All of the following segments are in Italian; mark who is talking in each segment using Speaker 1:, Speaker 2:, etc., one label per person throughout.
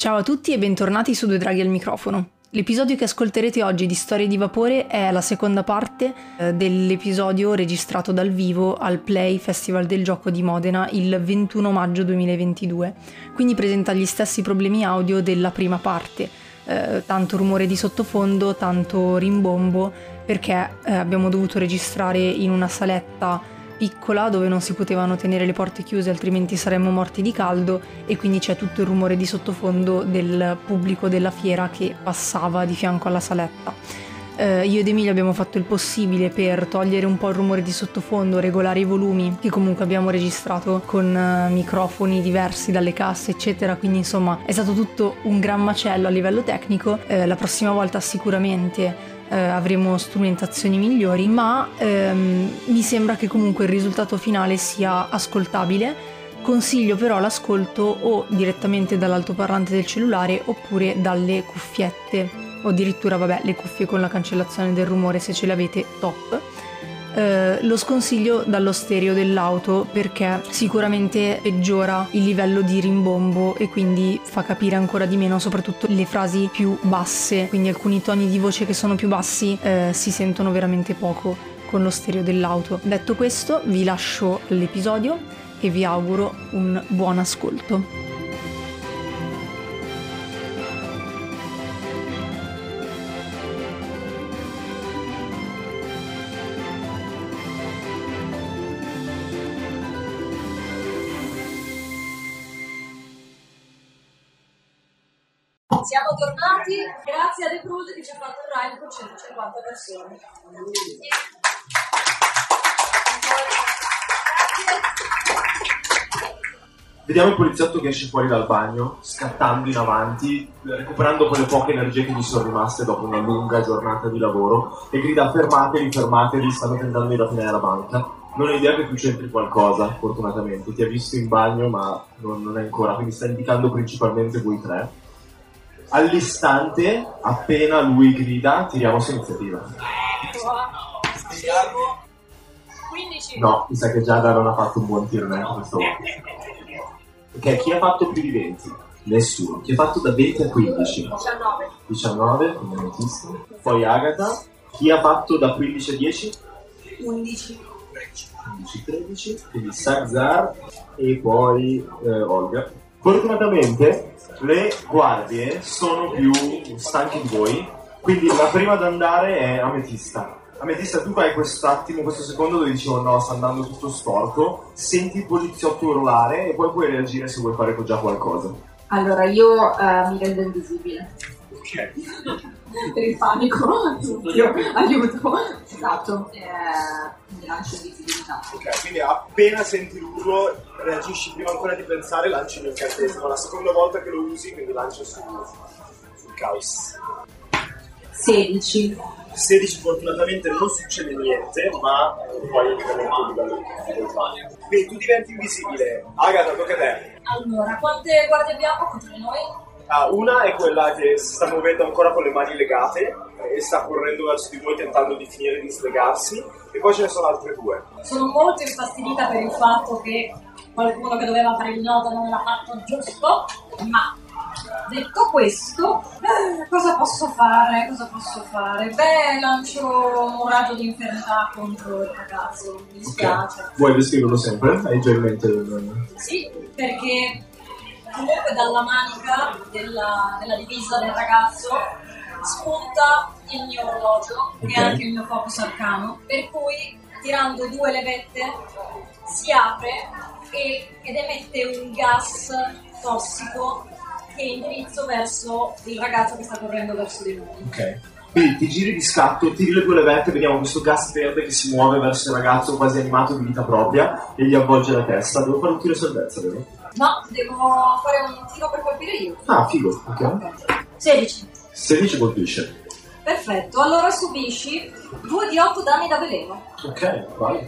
Speaker 1: Ciao a tutti e bentornati su Due Draghi al microfono. L'episodio che ascolterete oggi di Storie di Vapore è la seconda parte eh, dell'episodio registrato dal vivo al Play Festival del Gioco di Modena il 21 maggio 2022. Quindi presenta gli stessi problemi audio della prima parte, eh, tanto rumore di sottofondo, tanto rimbombo, perché eh, abbiamo dovuto registrare in una saletta piccola dove non si potevano tenere le porte chiuse altrimenti saremmo morti di caldo e quindi c'è tutto il rumore di sottofondo del pubblico della fiera che passava di fianco alla saletta. Eh, io ed Emilia abbiamo fatto il possibile per togliere un po' il rumore di sottofondo, regolare i volumi che comunque abbiamo registrato con uh, microfoni diversi dalle casse eccetera, quindi insomma è stato tutto un gran macello a livello tecnico. Eh, la prossima volta sicuramente eh, avremo strumentazioni migliori, ma ehm, mi sembra che comunque il risultato finale sia ascoltabile. Consiglio però l'ascolto o direttamente dall'altoparlante del cellulare oppure dalle cuffiette o addirittura vabbè le cuffie con la cancellazione del rumore se ce le avete top eh, lo sconsiglio dallo stereo dell'auto perché sicuramente peggiora il livello di rimbombo e quindi fa capire ancora di meno soprattutto le frasi più basse, quindi alcuni toni di voce che sono più bassi eh, si sentono veramente poco con lo stereo dell'auto. Detto questo vi lascio all'episodio e vi auguro un buon ascolto.
Speaker 2: Siamo tornati grazie a The Cruise che ci ha fatto il ride con 150 persone.
Speaker 3: Vediamo il poliziotto che esce fuori dal bagno, scattando in avanti, recuperando quelle poche energie che gli sono rimaste dopo una lunga giornata di lavoro, e grida fermatevi, fermatevi, stanno tentando di rapinare la banca. Non ho idea che tu c'entri qualcosa, fortunatamente. Ti ha visto in bagno, ma non, non è ancora, quindi sta indicando principalmente voi tre all'istante, appena lui grida, tiriamo su iniziativa.
Speaker 2: 15.
Speaker 3: No, mi sa che Giada non ha fatto un buon tiro neanche questa volta. Ok, chi ha fatto più di 20? Nessuno. Chi ha fatto da 20 a 15?
Speaker 2: 19.
Speaker 3: 19, quindi moltissimo. Poi Agatha. Chi ha fatto da 15 a 10?
Speaker 2: 11.
Speaker 3: 15, 13, quindi Sarzar e poi eh, Olga. Fortunatamente le guardie sono più stanche di voi, quindi la prima ad andare è Ametista. Ametista, tu hai quest'attimo, questo secondo dove dici oh no, sta andando tutto storto, senti il poliziotto urlare e poi puoi reagire se vuoi fare già qualcosa.
Speaker 2: Allora io eh, mi rendo invisibile.
Speaker 3: Ok.
Speaker 2: Per il panico, io aiuto. Esatto, eh, mi lancio invisibilità.
Speaker 4: Ok, quindi appena senti l'urlo reagisci prima ancora di pensare lanci l'incantesimo. La seconda volta che lo usi, quindi lancio su, sul caos.
Speaker 2: 16.
Speaker 4: 16 fortunatamente non succede niente, ma poi incremento il livello di. Quindi tu diventi invisibile. Agatha, tocca a te.
Speaker 2: Allora, quante guardie abbiamo contro di noi?
Speaker 4: Ah, una è quella che si sta muovendo ancora con le mani legate e sta correndo verso di voi tentando di finire di slegarsi e poi ce ne sono altre due.
Speaker 2: Sono molto infastidita per il fatto che qualcuno che doveva fare il nodo non l'ha fatto giusto, ma detto questo, eh, cosa posso fare? Cosa posso fare? Beh, lancio un raggio di infermità contro il ragazzo, mi dispiace.
Speaker 3: Ok. Vuoi descriverlo sempre? Hai già in mente il...
Speaker 2: Sì, perché comunque dalla manica della, della divisa del ragazzo spunta il mio orologio
Speaker 3: Ok.
Speaker 2: e anche il mio focus arcano, per cui tirando due levette si apre e- ed emette un gas tossico che indirizzo verso il ragazzo che sta correndo verso di noi.
Speaker 3: Ok. Quindi ti giri di scatto, tiri le due levette, vediamo questo gas verde che si muove verso il ragazzo quasi animato di vita propria e gli avvolge la testa. Devo fare un tiro salvezza, vero?
Speaker 2: No, devo fare un tiro per colpire io.
Speaker 3: Ah, figo, ok.
Speaker 2: Ok. 16.
Speaker 3: 16 colpisce.
Speaker 2: Perfetto, allora subisci 2 di 8 danni da veleno.
Speaker 3: Ok, vai.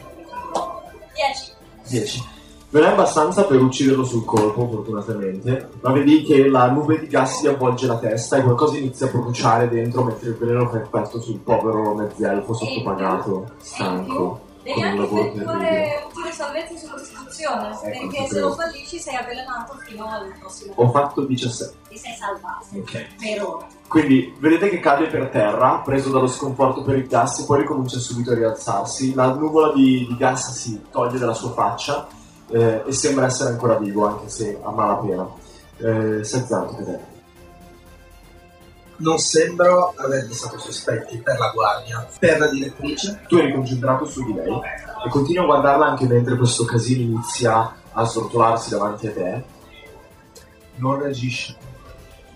Speaker 2: 10.
Speaker 3: 10. Non è abbastanza per ucciderlo sul colpo, fortunatamente, ma vedi che la nube di gas gli avvolge la testa e qualcosa inizia a bruciare dentro mentre il veleno fa effetto sul povero mezzelfo sottopagato, stanco.
Speaker 2: Devi anche effettuare un tiro di salvezza su Costituzione,
Speaker 3: Ecco,
Speaker 2: perché se lo fallisci sei avvelenato fino al prossimo.
Speaker 3: Ho fatto 17.
Speaker 2: Ti sei salvato.
Speaker 3: Ok.
Speaker 2: Per ora.
Speaker 3: Quindi vedete che cade per terra, preso dallo sconforto per il gas, e poi ricomincia subito a rialzarsi. La nuvola di, di gas si toglie dalla sua faccia eh, e sembra essere ancora vivo, anche se a malapena. Eh, Sezzato, che te.
Speaker 5: Non sembro avergli stato sospetti per la guardia. Per la direttrice,
Speaker 3: Tu eri concentrato su di lei e continui a guardarla anche mentre questo casino inizia a srotolarsi davanti a te. Non reagisce.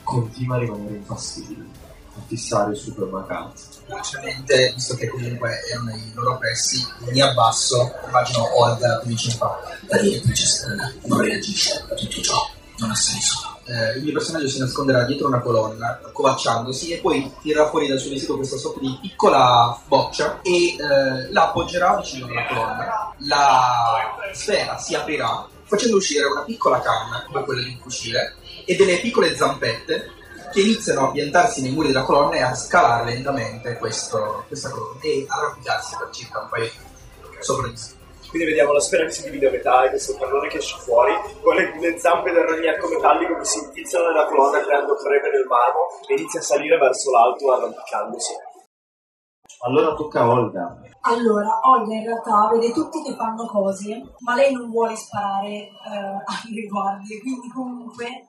Speaker 3: Continua a rimanere infastidito, a fissare il supermercato.
Speaker 5: velocemente, visto che comunque erano nei loro pressi, mi abbasso, immagino Olga che dice fa la direttrice strana non reagisce a tutto ciò, non ha senso. Eh, il mio personaggio si nasconderà dietro una colonna, accovacciandosi, e poi tirerà fuori dal suo vestito questa sorta di piccola boccia e eh, la appoggerà vicino alla colonna. La sfera si aprirà, facendo uscire una piccola canna, come quella di un fucile, e delle piccole zampette che iniziano a piantarsi nei muri della colonna e a scalare lentamente questo- questa colonna e arrampicarsi per circa un paio di sopra di sé.
Speaker 4: Quindi vediamo la sfera che si divide a metà e questo pallone che esce fuori, con le, le zampe del ragnacco metallico che si infizzano nella colonna creando crepe nel marmo e inizia a salire verso l'alto arrampicandosi.
Speaker 3: Allora tocca a Olga.
Speaker 2: Allora, Olga in realtà vede tutti che fanno cose, ma lei non vuole sparare eh, alle guardie, quindi comunque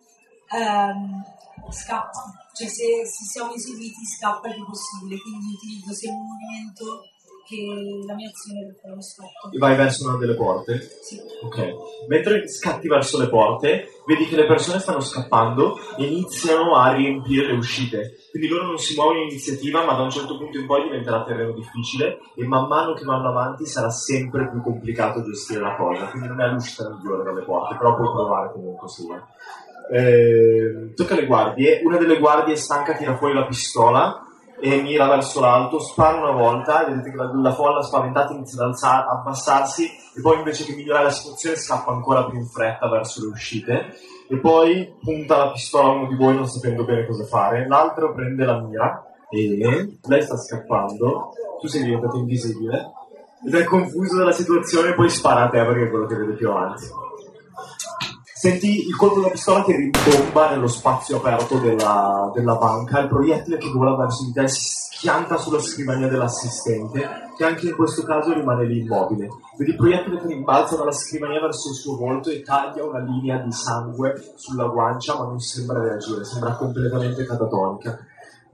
Speaker 2: ehm, scappa. Cioè se, se siamo eseguiti scappa il più possibile, quindi utilizzo sia il movimento che la mia azione per fare lo stop.
Speaker 3: E vai verso una delle porte.
Speaker 2: Sì.
Speaker 3: Ok. Mentre scatti verso le porte, vedi che le persone stanno scappando e iniziano a riempire le uscite. Quindi loro non si muovono in iniziativa, ma da un certo punto in poi diventerà terreno difficile e man mano che vanno avanti sarà sempre più complicato gestire la cosa. Quindi non è l'uscita migliore dalle porte, però puoi provare comunque se vuoi. Eh, tocca alle guardie. Una delle guardie stanca tira fuori la pistola e mira verso l'alto, spara una volta e vedete che la, la folla spaventata inizia ad alzar- abbassarsi e poi invece che migliorare la situazione scappa ancora più in fretta verso le uscite e poi punta la pistola a uno di voi non sapendo bene cosa fare, l'altro prende la mira e lei sta scappando, tu sei diventato invisibile. Ed è confuso dalla situazione poi spara a te perché è quello che vede più avanti. Senti il colpo della pistola che rimbomba nello spazio aperto della, della banca, il proiettile che vola verso di te si schianta sulla scrivania dell'assistente, che anche in questo caso rimane lì immobile. Vedi il proiettile che rimbalza dalla scrivania verso il suo volto e taglia una linea di sangue sulla guancia, ma non sembra reagire, sembra completamente catatonica.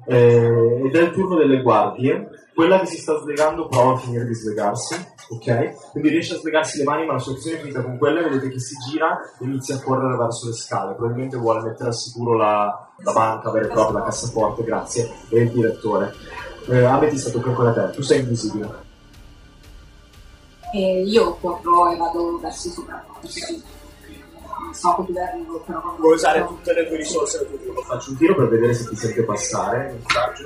Speaker 3: Eh, ed è il turno delle guardie. Quella che si sta slegando prova a finire di slegarsi, ok? Quindi riesce a slegarsi le mani, ma la sua azione è finita con quella. e Vedete che si gira e inizia a correre verso le scale. Probabilmente vuole mettere al sicuro la, la banca vera e propria, la cassaforte, grazie, e il direttore. Eh, Ametista, tocca ancora a te. Tu sei invisibile.
Speaker 2: E io corro e vado verso i sopraffatto. Sì. So che arrivo, però non
Speaker 4: Vuoi usare tutte le tue risorse del tuo turno.
Speaker 3: Faccio un tiro per vedere se ti sente passare.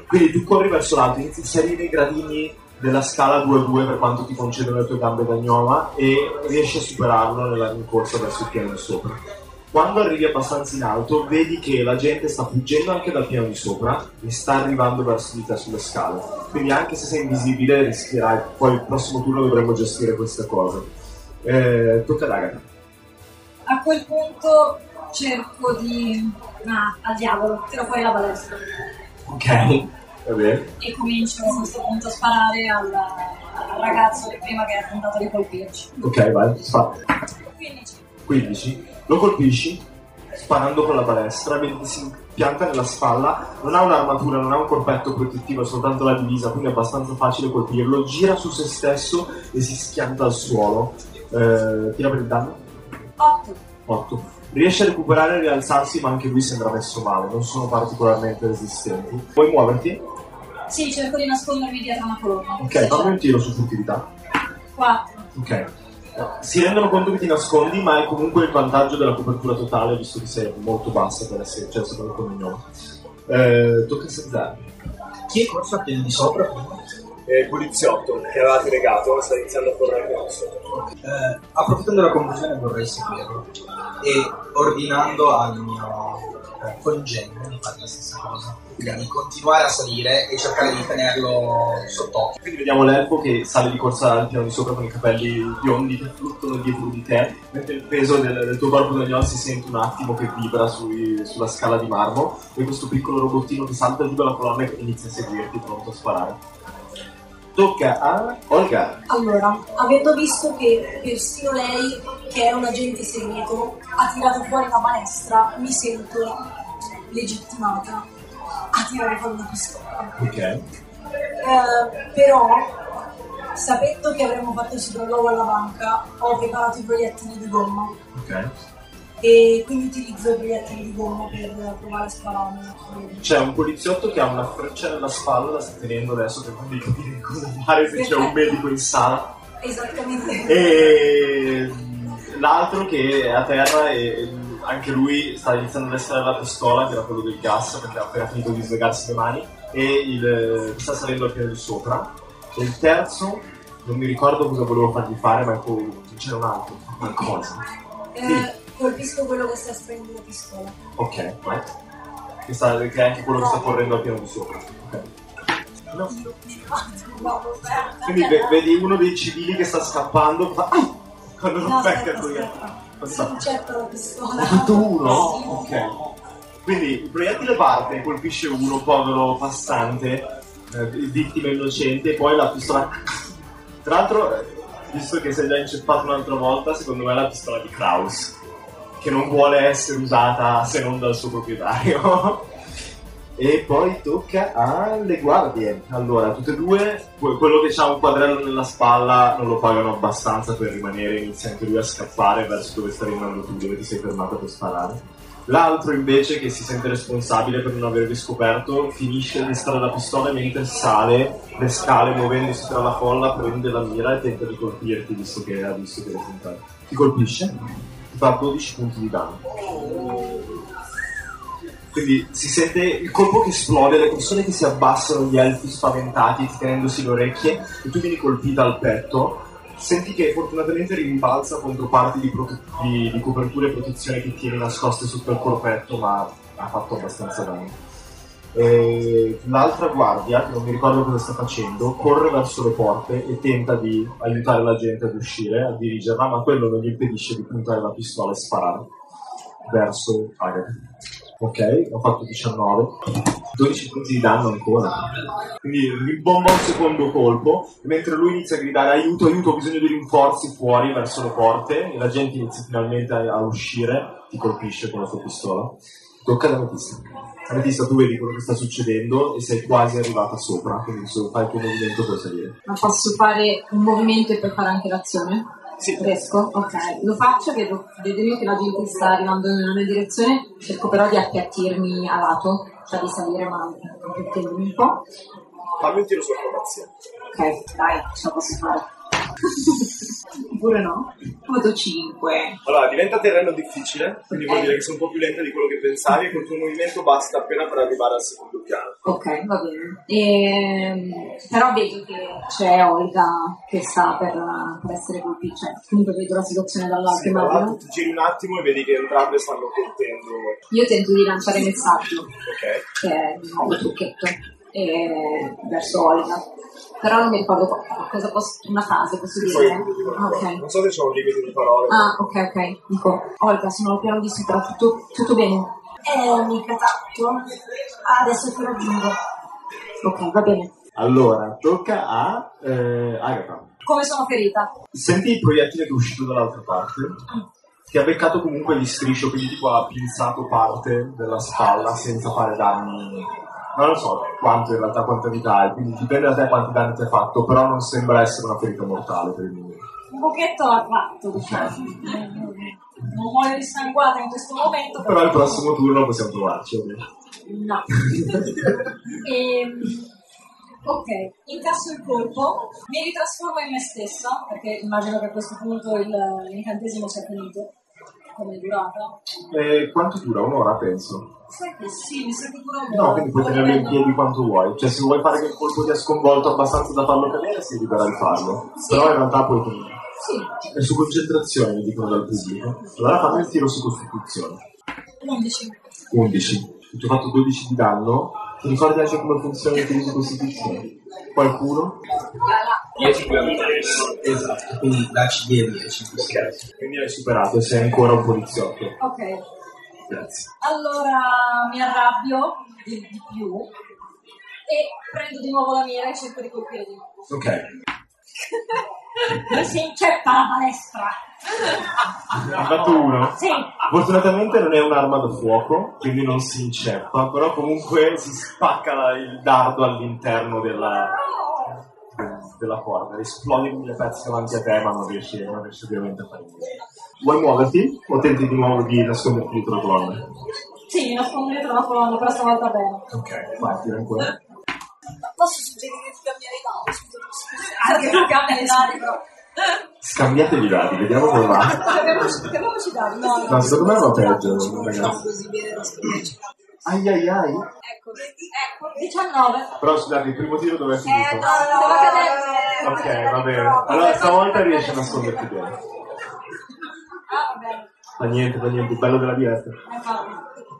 Speaker 3: Quindi tu corri verso l'alto, inizi a salire i gradini della scala 2 a 2 per quanto ti concedono le tue gambe da gnoma e riesci a superarlo nella rincorsa verso il piano di sopra. Quando arrivi abbastanza in alto, vedi che la gente sta fuggendo anche dal piano di sopra e sta arrivando verso di te sulle scale. Quindi anche se sei invisibile rischierai, poi il prossimo turno dovremmo gestire questa cosa. Eh, tocca ad Agatha.
Speaker 2: A quel punto cerco di... Ah, al diavolo, tiro fuori la balestra.
Speaker 3: Ok. Va bene.
Speaker 2: E comincio a questo punto a sparare al, al ragazzo che prima che ha tentato di colpirci.
Speaker 3: Ok, vai, spara.
Speaker 2: 15.
Speaker 3: 15, lo colpisci sparando con la balestra, vedi si pianta nella spalla, non ha un'armatura, non ha un corpetto protettivo, è soltanto la divisa, quindi è abbastanza facile colpirlo, gira su se stesso e si schianta al suolo. Eh, tira per il danno?
Speaker 2: 8.
Speaker 3: 8. Riesce a recuperare e rialzarsi, ma anche lui sembra messo male, non sono particolarmente resistenti. Puoi muoverti?
Speaker 2: Sì, cerco di nascondermi dietro una colonna.
Speaker 3: Ok, fammi un tiro su furtività.
Speaker 2: 4.
Speaker 3: Ok. Si rendono conto che ti nascondi, ma hai comunque il vantaggio della copertura totale, visto che sei molto bassa per essere, cioè secondo il cognome. Eh, tocca a Sezzar.
Speaker 5: Chi è corso a piedi di sopra
Speaker 4: E il poliziotto che avevate legato sta iniziando a correre verso.
Speaker 5: Eh, approfittando della confusione vorrei seguirlo e ordinando al mio eh, congegno di fare la stessa cosa. Quindi di continuare a salire e cercare di tenerlo sott'occhio.
Speaker 3: Quindi vediamo l'elfo che sale di corsa al piano di sopra con i capelli biondi che fluttuano dietro di te, mentre il peso del, del tuo corpo Daniel si sente un attimo che vibra sui- sulla scala di marmo e questo piccolo robottino che salta giù dalla colonna e inizia a seguirti pronto a sparare. Tocca a Olga.
Speaker 2: Allora, avendo visto che persino lei, che è un agente segreto, ha tirato fuori la balestra, mi sento legittimata a tirare fuori una pistola.
Speaker 3: Ok.
Speaker 2: Eh, però, sapendo che avremmo fatto il sopralluogo alla banca, ho preparato i proiettili di gomma
Speaker 3: Ok.
Speaker 2: E quindi utilizzo i proiettili di gomma per provare a spararmi.
Speaker 3: C'è un poliziotto che ha una freccia nella spalla, la sta tenendo adesso per farmi capire cosa fare se c'è un medico in sala.
Speaker 2: Esattamente.
Speaker 3: E l'altro che è a terra e anche lui sta iniziando ad essere la pistola, che era quello del gas, perché ha appena finito di svegarsi le mani, e il, sta salendo al piano di sopra. E il terzo, non mi ricordo cosa volevo fargli fare, ma c'era un altro, qualcosa.
Speaker 2: Eh, colpisco quello che sta sprendendo la pistola.
Speaker 3: Ok, vai. Che, sta- che è anche quello che sta correndo al piano di sopra. Ok. No.
Speaker 2: No.
Speaker 3: Quindi ve- vedi uno dei civili che sta scappando, fa "Ah!" quando non
Speaker 2: No,
Speaker 3: becca il proiettile.
Speaker 2: certo la pistola.
Speaker 3: Ha fatto uno?
Speaker 2: Sì.
Speaker 3: Ok. Quindi il proiettile parte, colpisce uno, povero passante, eh, vittima innocente, e poi la pistola... Tra l'altro, eh, visto che si è già inceppato un'altra volta, secondo me è la pistola di Kraus, che non vuole essere usata se non dal suo proprietario. E poi tocca alle guardie. Allora, tutte e due, que- quello che ha un quadrello nella spalla non lo pagano abbastanza per rimanere, inizia anche lui a scappare verso dove stai andando tu, dove ti sei fermato per sparare. L'altro invece, che si sente responsabile per non aver riscoperto, finisce di stare la pistola mentre sale le scale muovendosi tra la folla, prende la mira e tenta di colpirti, visto che ha visto che le puntate. Ti colpisce, fa 12 punti di danno. Quindi si sente il colpo che esplode, le persone che si abbassano, gli elfi spaventati, tenendosi le orecchie, e tu vieni colpita al petto. Senti che fortunatamente rimbalza contro parti di, prote- di- di copertura e protezione che tieni nascoste sotto il corpetto, ma ha fatto abbastanza danno. E l'altra guardia, che non mi ricordo cosa sta facendo, corre verso le porte e tenta di aiutare la gente ad uscire, a dirigerla, ma quello non gli impedisce di puntare la pistola e sparare verso Agatha. Ok, ho fatto 19. 12 punti di danno ancora. Quindi ribomba un secondo colpo, mentre lui inizia a gridare aiuto, aiuto, ho bisogno di rinforzi fuori verso le porte, e la gente inizia finalmente a, a uscire, ti colpisce con la sua pistola. Tocca ad Ametista. Ametista, tu vedi quello che sta succedendo e sei quasi arrivata sopra, quindi se fai il tuo movimento puoi salire.
Speaker 2: Ma posso fare un movimento e poi fare anche l'azione?
Speaker 3: Sì.
Speaker 2: Riesco? Ok, lo faccio, vedo, vedo io che la gente sta arrivando nella mia direzione, cerco però di appiattirmi a lato, cioè di salire ma appiattirmi un po'.
Speaker 4: Fammi un tiro su acrobazia.
Speaker 2: Ok, dai, ce la posso fare. Oppure no? Fatto 5.
Speaker 4: Allora, diventa terreno difficile, quindi vuol dire che sei un po' più lenta di quello che pensavi e col tuo movimento basta appena per arrivare al secondo piano.
Speaker 2: Ok, va bene. Ehm, però vedo che c'è Olga che sta per, per essere colpita, cioè comunque vedo la situazione dall'alto,
Speaker 4: Sì,
Speaker 2: immagino.
Speaker 4: ti giri un attimo e vedi che entrambe stanno colpendo.
Speaker 2: Io tento di lanciare messaggio,
Speaker 4: Ok.
Speaker 2: che è un nuovo trucchetto, e- verso Olga. Però non mi ricordo co- cosa posso, una frase posso
Speaker 4: Poi
Speaker 2: dire.
Speaker 4: ti dico una
Speaker 2: Ok.
Speaker 4: cosa. Non so se c'è un limite di parole.
Speaker 2: Ah, ok, ok. Dico, Olga, sono al piano di sopra, tutto, tutto bene? Eh, mica tanto. Adesso ti raggiungo. Ok, va bene.
Speaker 3: Allora, tocca a eh, Agatha.
Speaker 2: Come sono ferita?
Speaker 3: Senti il proiettile che è uscito dall'altra parte? Che ha beccato comunque gli striscio, quindi tipo ha pinzato parte della spalla senza fare danni. Non lo so quanto in realtà quanta vita hai, quindi dipende da te quanti danni ti ha fatto, però non sembra essere una ferita mortale per il momento.
Speaker 2: Un pochetto l'ha fatto, diciamo. Non muoio dissanguata in questo momento,
Speaker 3: Però il prossimo turno possiamo trovarci, ok?
Speaker 2: No. Ehm, ok, incasso il colpo, mi ritrasformo in me stessa, perché immagino che a questo punto il- l'incantesimo sia finito. Come durata?
Speaker 3: E quanto dura? Un'ora penso.
Speaker 2: Sai che sì, mi sa che un
Speaker 3: No, quindi puoi tenerlo in piedi quanto vuoi. Cioè se vuoi fare che il colpo ti ha sconvolto abbastanza da farlo cadere, sei libera di farlo. Però in realtà puoi tenere.
Speaker 2: Sì,
Speaker 3: È su concentrazione, mi dicono dal pubblico. Allora fammi il tiro su costituzione.
Speaker 2: 11.
Speaker 3: 11. Ti ho fatto 12 di danno. Ti ricordi anche come funziona l'utilizzo di Costituzione? Qualcuno?
Speaker 4: 10 più
Speaker 5: Esatto, quindi la CD è 10.
Speaker 3: Quindi hai superato e sei ancora un poliziotto.
Speaker 2: Ok,
Speaker 3: Grazie.
Speaker 2: allora mi arrabbio di, di più e prendo di nuovo la mira e cerco di colpire di nuovo.
Speaker 3: Ok.
Speaker 2: Si inceppa la palestra.
Speaker 3: Hai fatto uno?
Speaker 2: Sì,
Speaker 3: Fortunatamente non è un'arma da fuoco, quindi non si inceppa, però comunque si spacca la- il dardo all'interno della, della corda, esplode in mille pezzi davanti a te, ma non riesci, non riesci ovviamente a fare niente. Vuoi muoverti o tenti di nuovo di nasconderti dietro la colonna?
Speaker 2: sì, mi nascondo dietro la colonna, però stavolta bene.
Speaker 3: Ok, vai, tira ancora.
Speaker 6: Posso suggerire di cambiare i dati? Scusa.
Speaker 2: Anche tu cambia le dadi, però.
Speaker 3: Scambiatevi i dadi, vediamo come va.
Speaker 2: Cambiamoci i dadi. No,
Speaker 3: secondo me va peggio, ragazzi.
Speaker 6: Così.
Speaker 3: Ai ai ai.
Speaker 2: Ecco, ecco, 19.
Speaker 3: Però scusate, il primo tiro dove è
Speaker 6: Eh,
Speaker 3: finito?
Speaker 6: no,
Speaker 2: Stava cadendo.
Speaker 3: Ok, va bene. Allora stavolta riesci a nasconderti bene.
Speaker 2: Ah, va bene.
Speaker 3: Fa niente, fa niente, il bello della diretta.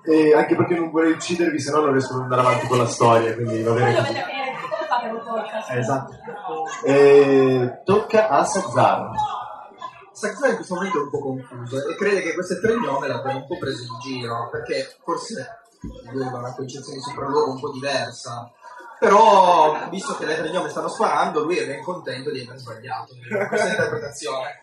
Speaker 3: E anche perché non vorrei uccidervi, se no non riesco ad andare avanti con la storia, quindi va bene. Eh, Esatto. E tocca a Sazar.
Speaker 5: Sakura in questo momento è un po' confuso e crede che queste tre gnome l'abbiano un po' preso in giro perché forse aveva una concezione di sopralluogo un po' diversa. Però, visto che le tre gnome stanno sparando, lui è ben contento di aver sbagliato questa interpretazione.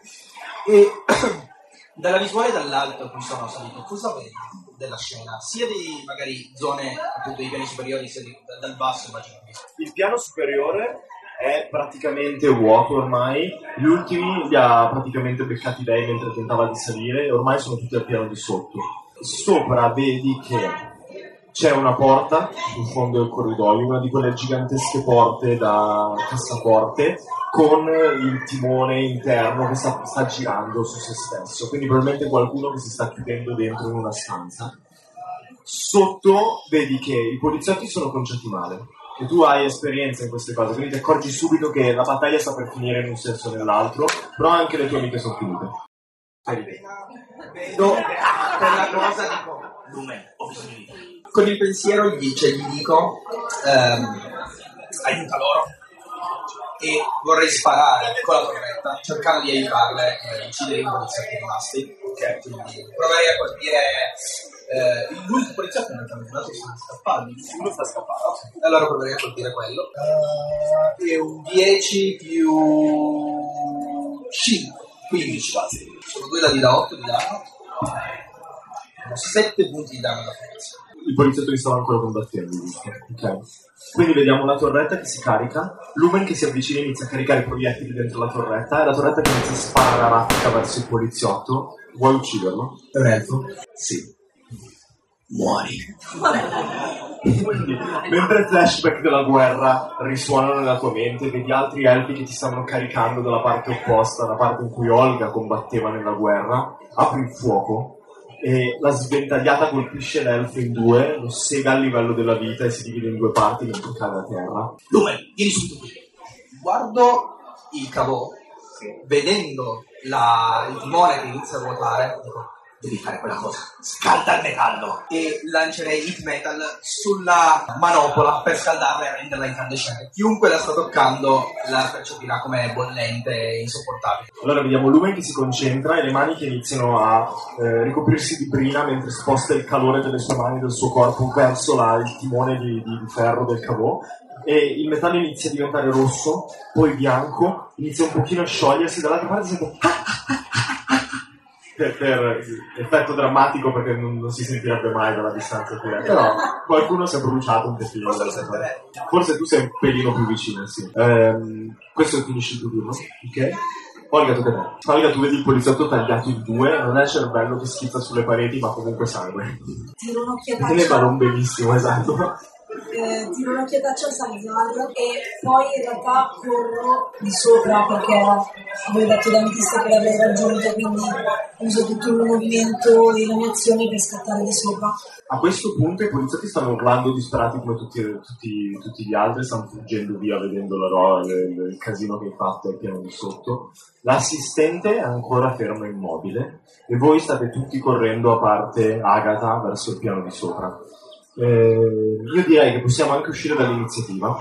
Speaker 5: E dalla visuale dall'alto cui sono salito, cosa vedi della scena? Sia di magari zone appunto dei piani superiori, sia di- dal basso immagino.
Speaker 3: Il piano superiore è praticamente vuoto ormai, gli ultimi li ha praticamente beccati lei mentre tentava di salire ormai sono tutti al piano di sotto. Sopra vedi che c'è una porta sul fondo del corridoio, una di quelle gigantesche porte da cassaforte con il timone interno che sta, sta girando su se stesso, quindi probabilmente qualcuno che si sta chiudendo dentro in una stanza. Sotto vedi che i poliziotti sono conciati male, che tu hai esperienza in queste cose, quindi ti accorgi subito che la battaglia sta per finire in un senso o nell'altro, però anche le tue amiche sono finite.
Speaker 5: Vedo per la cosa dico lume, ho bisogno di te. Con il pensiero gli, cioè, gli dico ehm, aiuta loro e vorrei sparare con la torretta cercando di aiutarle e uccidere i poliziotti rimasti. Ok, quindi proverei a colpire eh, l'ultimo poliziotto in realtà non sta scappando.
Speaker 3: Uno sta scappando.
Speaker 5: Allora proverei a colpire quello. Eh, e un 10 più 5, 15 quasi. Sono due dadi da 8 di danno. Sono 7 punti di danno da forza.
Speaker 3: I poliziotti stavano ancora combattendo, giusto? Ok. Quindi vediamo la torretta che si carica, Lumen che si avvicina e inizia a caricare i proiettili dentro la torretta e la torretta che inizia a sparare a raffica verso il poliziotto. Vuoi ucciderlo?
Speaker 5: È un elfo?
Speaker 3: Sì.
Speaker 5: Muori.
Speaker 3: Quindi, mentre il flashback della guerra risuonano nella tua mente, vedi altri elfi che ti stavano caricando dalla parte opposta, la parte in cui Olga combatteva nella guerra, apri il fuoco e la sventagliata colpisce l'elfo in due, lo sega a livello della vita e si divide in due parti mentre cade a terra.
Speaker 5: Lumen, vieni subito qui. Guardo il cavò, vedendo la- il timone che inizia a ruotare, dico, devi fare quella cosa, scalda il metallo. E lancerei Hit Metal sulla manopola per scaldarla e renderla incandescente. Chiunque la sta toccando la percepirà come bollente e insopportabile.
Speaker 3: Allora vediamo Lumen che si concentra e le mani che iniziano a eh, ricoprirsi di brina mentre sposta il calore delle sue mani e del suo corpo verso la- il timone di, di- ferro del cavò e il metallo inizia a diventare rosso, poi bianco, inizia un pochino a sciogliersi, dall'altra parte sente per, per effetto drammatico perché non, non si sentirebbe mai dalla distanza qui, eh. però qualcuno si è bruciato un pochino.
Speaker 5: Forse.
Speaker 3: Forse tu sei un pelino più vicino, sì. Ehm, questo finisce il tuo turno, ok? Olga, tocca a te. Olga, tu vedi il poliziotto tagliato in due, non è cervello che schizza sulle pareti, ma comunque sangue.
Speaker 6: Tiro
Speaker 3: E te ne non benissimo, esatto.
Speaker 6: Eh, tiro un'occhiataccia al Salzar e poi in realtà corro di sopra perché avevo detto da Ametista che l'avrei raggiunto, quindi uso tutto il movimento e la mia azione per scattare di sopra.
Speaker 3: A questo punto i poliziotti stanno urlando disperati come tutti, tutti- tutti gli altri, stanno fuggendo via vedendo la ro- le- le- il casino che hai fatto al piano di sotto. L'assistente è ancora fermo e immobile e voi state tutti correndo a parte Agatha verso il piano di sopra. Eh, io direi che possiamo anche uscire dall'iniziativa,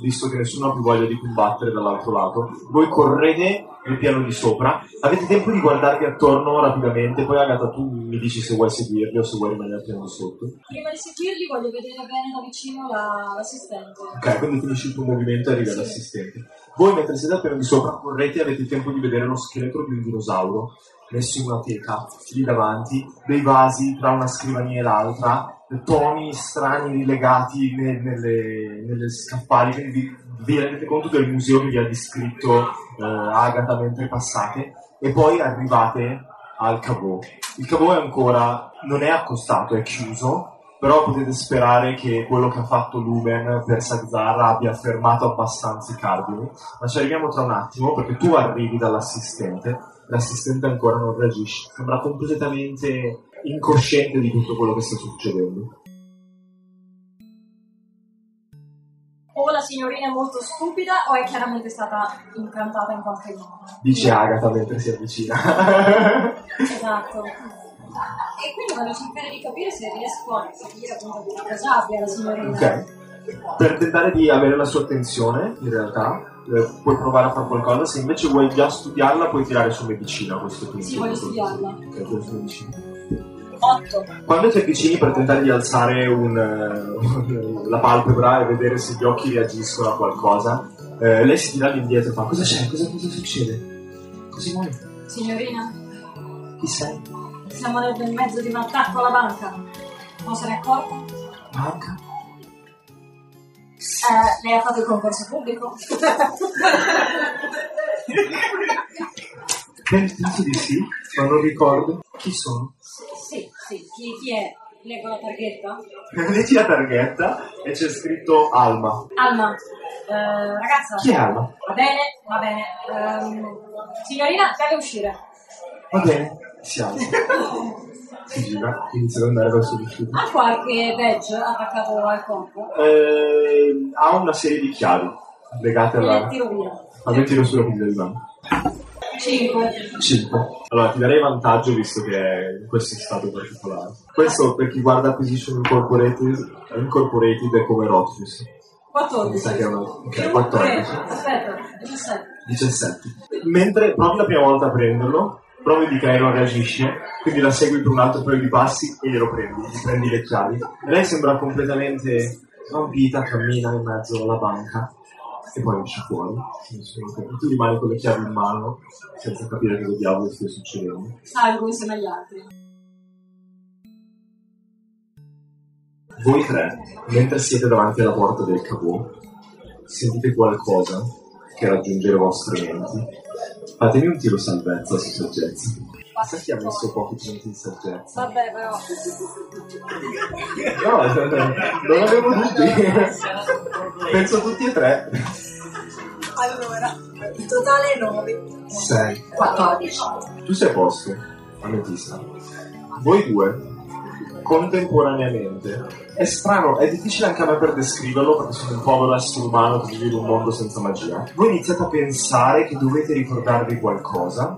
Speaker 3: visto che nessuno ha più voglia di combattere dall'altro lato. Voi correte nel piano di sopra, avete tempo di guardarvi attorno rapidamente, poi Agatha tu mi dici se vuoi seguirli o se vuoi rimanere al piano di sotto.
Speaker 2: Prima di seguirli voglio vedere bene da vicino la- l'assistente.
Speaker 3: Ok, quindi finisci il tuo movimento e arrivi all'assistente. Voi mentre siete al piano di sopra correte e avete tempo di vedere lo scheletro di un dinosauro messo in una teca lì davanti, dei vasi tra una scrivania e l'altra, tomi strani rilegati ne- nelle, nelle scaffali, quindi vi, rendete conto del museo che vi ha descritto eh, Agatha mentre passate e poi arrivate al cavò. Il cavò ancora, non è accostato, è chiuso, però potete sperare che quello che ha fatto Lumen per Sagzar abbia fermato abbastanza i cardini. Ma ci arriviamo tra un attimo perché tu arrivi dall'assistente, l'assistente ancora non reagisce, sembra completamente incosciente di tutto quello che sta succedendo.
Speaker 2: O la signorina è molto stupida o è chiaramente stata incantata in qualche modo.
Speaker 3: Dice Agatha mentre si avvicina.
Speaker 2: Esatto. E quindi voglio cercare di capire se riesco a capire che cosa abbia la signorina.
Speaker 3: ok. Per tentare di avere la sua attenzione, in realtà, eh, puoi provare a fare qualcosa. Se invece vuoi già studiarla, puoi tirare su medicina a questo punto.
Speaker 2: Sì, voglio studiarla.
Speaker 3: Ok, su medicina.
Speaker 2: 8.
Speaker 3: Quando ti avvicini per tentare di alzare un, eh, la palpebra e vedere se gli occhi reagiscono a qualcosa, eh, lei si tira all'indietro e fa: Cosa c'è? Cosa, cosa succede? Cosa vuoi?
Speaker 2: Signorina,
Speaker 3: Chi sei?
Speaker 2: siamo nel mezzo di un attacco alla banca. Non se ne accorta?
Speaker 3: Manca?
Speaker 2: Eh, lei ha fatto il concorso pubblico?
Speaker 3: Penso di sì, ma non ricordo. Chi sono?
Speaker 2: sì, sì. Chi, chi è? Leggo la targhetta?
Speaker 3: Leggi la targhetta e c'è scritto Alma.
Speaker 2: Alma. Eh, ragazza.
Speaker 3: Chi è Alma?
Speaker 2: Va bene, va bene. Ehm, signorina, deve uscire.
Speaker 3: Va bene, si Si gira, inizia ad andare verso l'uscita.
Speaker 2: Ha qualche badge attaccato al corpo?
Speaker 3: Eh, ha una serie di chiavi legate
Speaker 2: Le
Speaker 3: alla...
Speaker 2: tiro via.
Speaker 3: Vabbè, tiro sulla piglia di mano.
Speaker 2: 5.
Speaker 3: 5. Allora, ti darei vantaggio visto che è in questo stato particolare. Questo per chi guarda Acquisition Incorporated, Incorporated è come Rothfuss.
Speaker 2: 14.
Speaker 3: Mi sa che è una... ok,
Speaker 2: Più
Speaker 3: 14.
Speaker 2: tre. Aspetta, 17.
Speaker 3: 17. Mentre provi la prima volta a prenderlo, provi di che non reagisce, quindi la segui per un altro paio di passi e glielo prendi, gli prendi le chiavi. E lei sembra completamente svampita, cammina in mezzo alla banca e poi esce fuori. Tu rimani con le chiavi in mano senza capire cosa diavolo stia succedendo.
Speaker 2: Salgo insieme agli altri.
Speaker 3: Voi tre, mentre siete davanti alla porta del cavò, sentite qualcosa che raggiunge le vostre menti. Fatemi un tiro salvezza su saggezza. Sai chi ha messo pochi punti in saggezza?
Speaker 2: Vabbè, però.
Speaker 3: No, non avevo dubbi. Penso tutti e tre.
Speaker 6: Allora, il totale è 9.
Speaker 3: Sei.
Speaker 2: 14.
Speaker 3: Tu sei a posto, ametista. Voi due, contemporaneamente. È strano, è difficile anche a me per descriverlo perché sono un povero essere umano che vive in un mondo senza magia. Voi iniziate a pensare che dovete ricordarvi qualcosa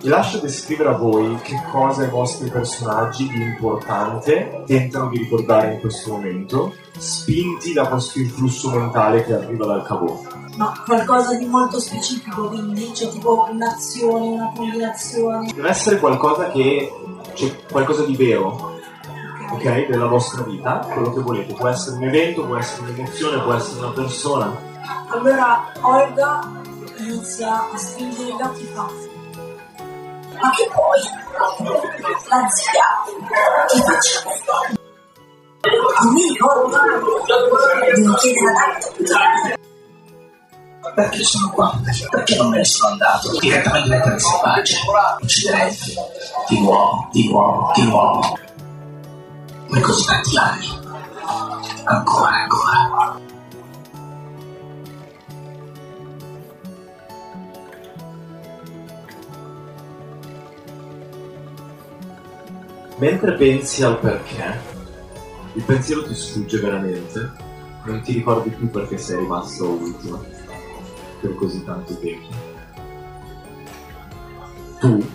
Speaker 3: e lascio descrivere a voi che cosa i vostri personaggi di importante tentano di ricordare in questo momento, spinti da questo influsso mentale che arriva dal cavò.
Speaker 6: Ma qualcosa di molto specifico, quindi c'è tipo un'azione, una combinazione.
Speaker 3: Deve essere qualcosa che c'è qualcosa di vero, ok? Della vostra vita, quello che volete. Può essere un evento, può essere un'emozione, può essere una persona.
Speaker 6: Allora Olga inizia a stringere gli occhi fa. Ma che poi? La zia ti faccia a me Olga devo chiedere ad altri
Speaker 5: Perché sono qua? Perché non me ne sono andato? Direttamente lettere selvagge. Ucciderei di nuovo, di nuovo, di nuovo per così tanti anni. Ancora, ancora.
Speaker 3: Mentre pensi al perché, il pensiero ti sfugge veramente, non ti ricordi più perché sei rimasto ultimo per così tanto tempo. Tu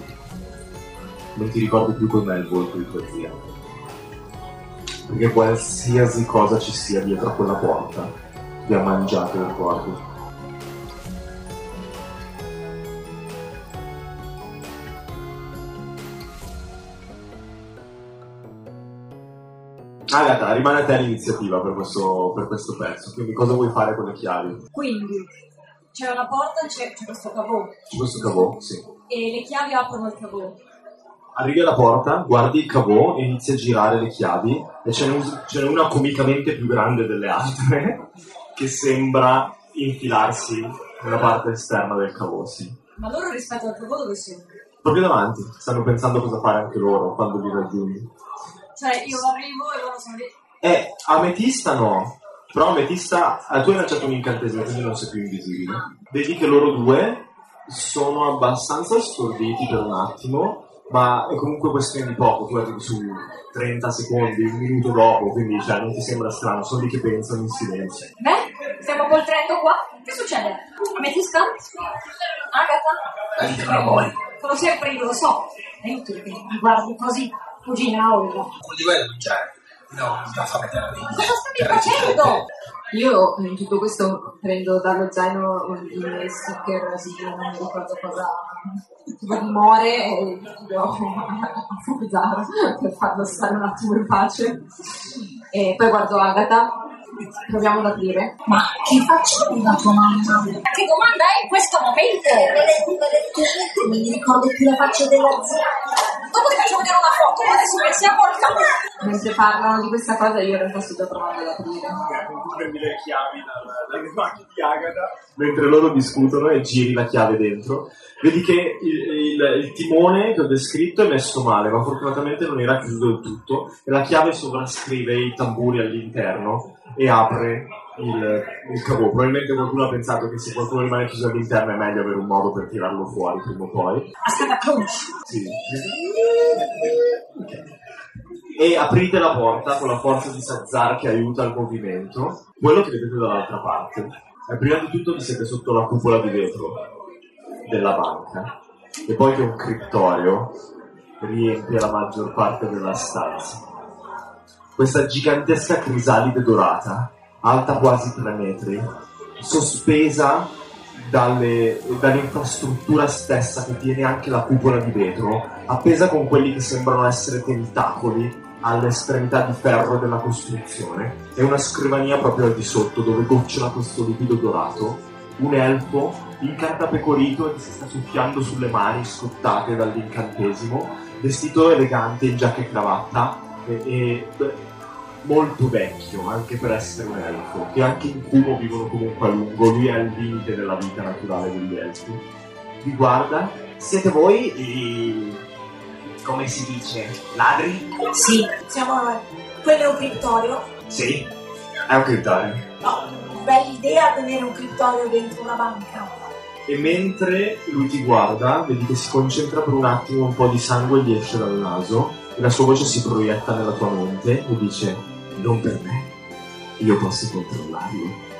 Speaker 3: non ti ricordi più com'è il volto di tua zia. Perché qualsiasi cosa ci sia dietro a quella porta ti ha mangiato i ricordi. Agata, rimane a te l'iniziativa per questo, per questo pezzo, quindi cosa vuoi fare con le chiavi?
Speaker 2: Quindi c'è una porta, c'è, c'è questo cavò
Speaker 3: Su questo cavò? Sì.
Speaker 2: e le chiavi aprono il cavò.
Speaker 3: Arrivi alla porta, guardi il cavò e inizi a girare le chiavi e ce n'è, un- ce n'è una comicamente più grande delle altre che sembra infilarsi nella parte esterna del cavò, sì.
Speaker 2: Ma loro rispetto al cavò dove sono?
Speaker 3: Proprio davanti, stanno pensando cosa fare anche loro quando li raggiungi.
Speaker 2: Cioè io arrivo e loro sono lì.
Speaker 3: Eh, Ametista no. Però Ametista, ah, tu hai lanciato un incantesimo, quindi non sei più invisibile. Vedi che loro due sono abbastanza storditi per un attimo, ma è comunque questione di poco. Tu arrivi su 30 secondi, un minuto dopo, quindi cioè, non ti sembra strano, sono lì che pensano in silenzio.
Speaker 2: Beh, stiamo col treno qua. Che succede? Ametista? Agata?
Speaker 5: Aiutano voi.
Speaker 2: Sono sempre io, lo so. È inutile che mi guardi così, cugina Olga.
Speaker 5: Un livello già. No, da fame terra di
Speaker 2: Cosa stavi facendo?
Speaker 7: Io in tutto questo prendo dallo zaino i miei sticker, sì, non mi ricordo cosa, tipo di more e a Fuzar per farlo stare un attimo in pace. E poi guardo Agatha, proviamo ad aprire.
Speaker 6: Ma che faccio la tua mamma?
Speaker 2: Che domanda è in questo momento?
Speaker 6: Non mi ricordo più la faccia della zia.
Speaker 2: Dopo ti faccio vedere una foto, adesso pensiamo al cavolo.
Speaker 7: Mentre parlano di questa cosa io in realtà sto già provando ad aprire.
Speaker 4: Tu prendi le chiavi dal- dalle mani di Agata.
Speaker 3: Mentre loro discutono e giri la chiave dentro, vedi che il, il- il timone che ho descritto è messo male, ma fortunatamente non era chiuso del tutto e la chiave sovrascrive i tamburi all'interno e apre il, il cavò. Probabilmente qualcuno ha pensato che se qualcuno rimane chiuso all'interno è meglio avere un modo per tirarlo fuori prima o poi.
Speaker 2: Aspetta, crunch.
Speaker 3: Sì. Ok. E aprite la porta con la forza di Sazar che aiuta il movimento. Quello che vedete dall'altra parte. è prima di tutto vi siete sotto la cupola di vetro della banca e poi che un criptorio riempie la maggior parte della stanza. Questa gigantesca crisalide dorata, alta quasi 3 metri, sospesa dalle- dall'infrastruttura stessa che tiene anche la cupola di vetro, appesa con quelli che sembrano essere tentacoli all'estremità di ferro della costruzione, e una scrivania proprio al di sotto dove gocciola questo liquido dorato, un elfo incantapecorito e che si sta soffiando sulle mani scottate dall'incantesimo, vestito elegante in giacca e cravatta e, e molto vecchio anche per essere un elfo, che anche in Cubo vivono comunque a lungo, lui è al limite della vita naturale degli elfi. Vi guarda, siete voi i... come si dice, ladri?
Speaker 6: Sì, siamo. Quello è un criptorio.
Speaker 3: Sì, è un criptario.
Speaker 6: No, bella idea tenere un criptorio dentro una banca.
Speaker 3: E mentre lui ti guarda, vedi che si concentra per un attimo, un po' di sangue gli esce dal naso e la sua voce si proietta nella tua mente e dice: Non per me, io posso controllarlo.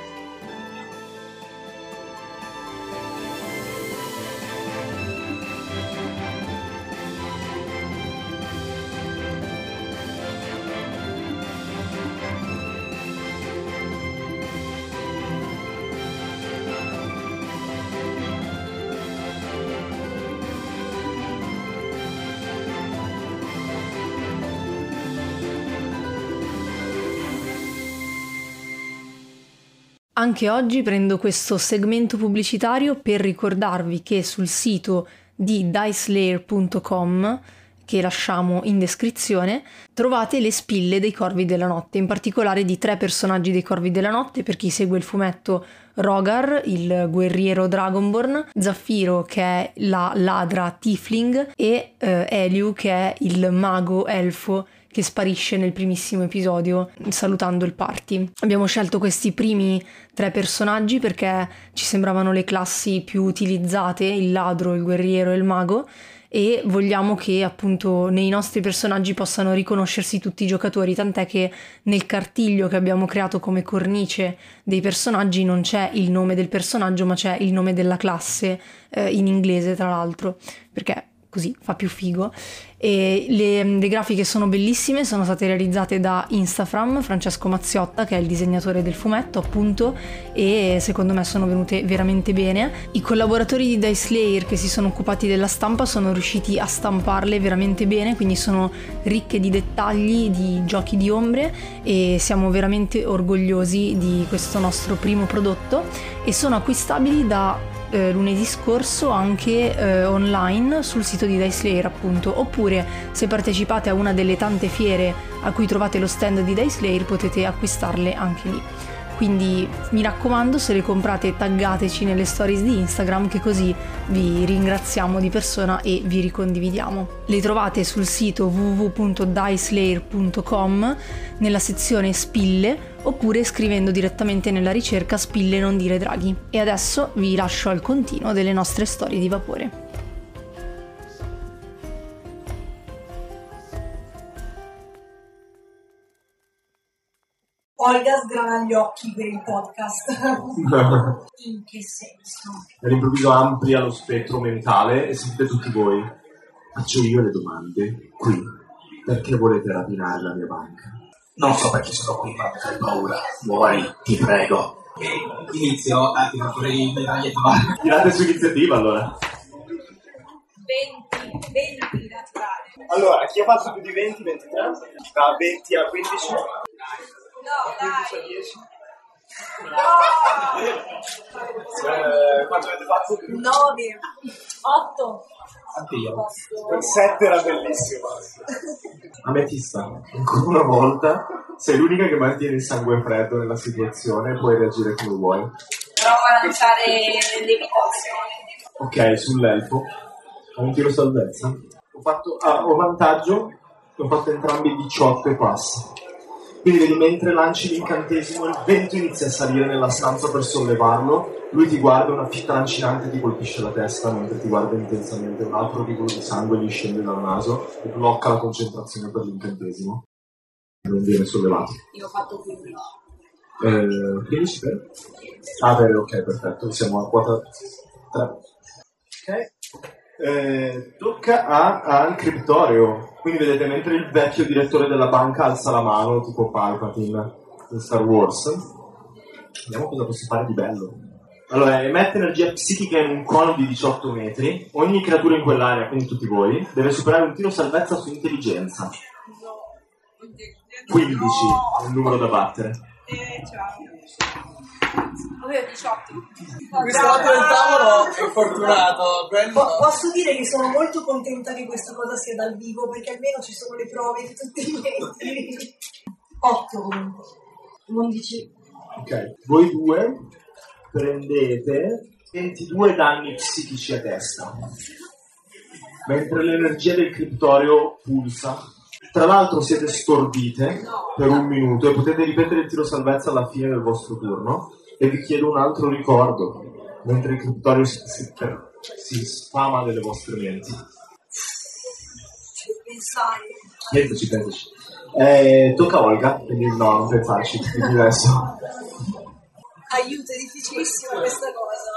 Speaker 1: Anche oggi prendo questo segmento pubblicitario per ricordarvi che sul sito di dicelayer.com che lasciamo in descrizione trovate le spille dei Corvi della Notte, in particolare di tre personaggi dei Corvi della Notte per chi segue il fumetto Rogar, il guerriero Dragonborn, Zaffiro che è la ladra Tifling e eh, Eliu che è il mago elfo che sparisce nel primissimo episodio salutando il party. Abbiamo scelto questi primi tre personaggi perché ci sembravano le classi più utilizzate, il ladro, il guerriero e il mago, e vogliamo che appunto nei nostri personaggi possano riconoscersi tutti i giocatori, tant'è che nel cartiglio che abbiamo creato come cornice dei personaggi non c'è il nome del personaggio ma c'è il nome della classe eh, in inglese tra l'altro, perché così fa più figo. E le, le, grafiche sono bellissime, sono state realizzate da Instafram, Francesco Mazziotta, che è il disegnatore del fumetto, appunto, e secondo me sono venute veramente bene. I collaboratori di Dice Slayer che si sono occupati della stampa sono riusciti a stamparle veramente bene, quindi sono ricche di dettagli, di giochi di ombre e siamo veramente orgogliosi di questo nostro primo prodotto e sono acquistabili da eh, lunedì scorso anche eh, online sul sito di Dice Slayer appunto oppure se partecipate a una delle tante fiere a cui trovate lo stand di Dice Slayer potete acquistarle anche lì. Quindi mi raccomando, se le comprate taggateci nelle stories di Instagram che così vi ringraziamo di persona e vi ricondividiamo. Le trovate sul sito www.diceslayer.com nella sezione spille oppure scrivendo direttamente nella ricerca spille non dire draghi. E adesso vi lascio al continuo delle nostre storie di vapore.
Speaker 6: Olga sgrana gli occhi per il podcast. In che senso?
Speaker 3: All'improvviso amplia lo spettro mentale e sentite tutti voi. Faccio io le domande. Qui. Perché volete rapinare la mia banca?
Speaker 5: Non so perché sono qui, ma hai paura. Muori, ti prego. E inizio a tirare fuori il medaglietto.
Speaker 3: Tirate su iniziativa allora.
Speaker 6: 20, 20 naturale.
Speaker 4: Allora, chi ha fatto più di 20, 23? Da 20 a 15?
Speaker 6: No,
Speaker 4: 15 a
Speaker 6: dai.
Speaker 4: 10?
Speaker 6: No!
Speaker 4: Eh, quanto avete fatto?
Speaker 6: 9, 8.
Speaker 5: Anche io.
Speaker 4: Il 7 era bellissimo.
Speaker 3: Ametista, ancora una volta, sei l'unica che mantiene il sangue freddo nella situazione e puoi reagire come vuoi.
Speaker 6: Provo a lanciare levitazione.
Speaker 3: Ok, sull'elfo. Ho un tiro salvezza. Ho, fatto, ah, ho vantaggio, ho fatto entrambi 18 e passa. Quindi mentre lanci l'incantesimo, il vento inizia a salire nella stanza per sollevarlo. Lui ti guarda, una fitta lancinante ti colpisce la testa mentre ti guarda intensamente. Un altro rivolo di sangue gli scende dal naso e blocca la concentrazione per l'incantesimo. Non viene sollevato.
Speaker 6: Io ho fatto 15.
Speaker 3: Eh, 15 per? Ah, bene, ok, perfetto. Siamo a quota 3. Ok. Eh, tocca a, al criptorio. Quindi vedete, mentre il vecchio direttore della banca alza la mano, tipo Palpatine in Star Wars. Vediamo cosa posso fare di bello. Allora, emette energia psichica in un cono di 18 metri. Ogni creatura in quell'area, quindi tutti voi, deve superare un tiro salvezza su intelligenza. 15 è il numero da battere.
Speaker 6: Eh, ciao. Avevo 18.
Speaker 5: Questo lato del tavolo è fortunato.
Speaker 6: Po- posso dire che sono molto contenta che questa cosa sia dal vivo perché almeno ci sono le prove di tutti i metri. 8 comunque. 11.
Speaker 3: Ok, voi due prendete 22 danni psichici a testa, mentre l'energia del criptorio pulsa. Tra l'altro siete stordite per un minuto e potete ripetere il tiro salvezza alla fine del vostro turno e vi chiedo un altro ricordo, mentre il criptorio si, si, si sfama delle vostre menti.
Speaker 6: Ci pensare.
Speaker 3: Pensaci, pensaci. Eh, tocca a Olga, quindi no, non pensarci, quindi adesso.
Speaker 6: Aiuto, è difficilissima questa cosa.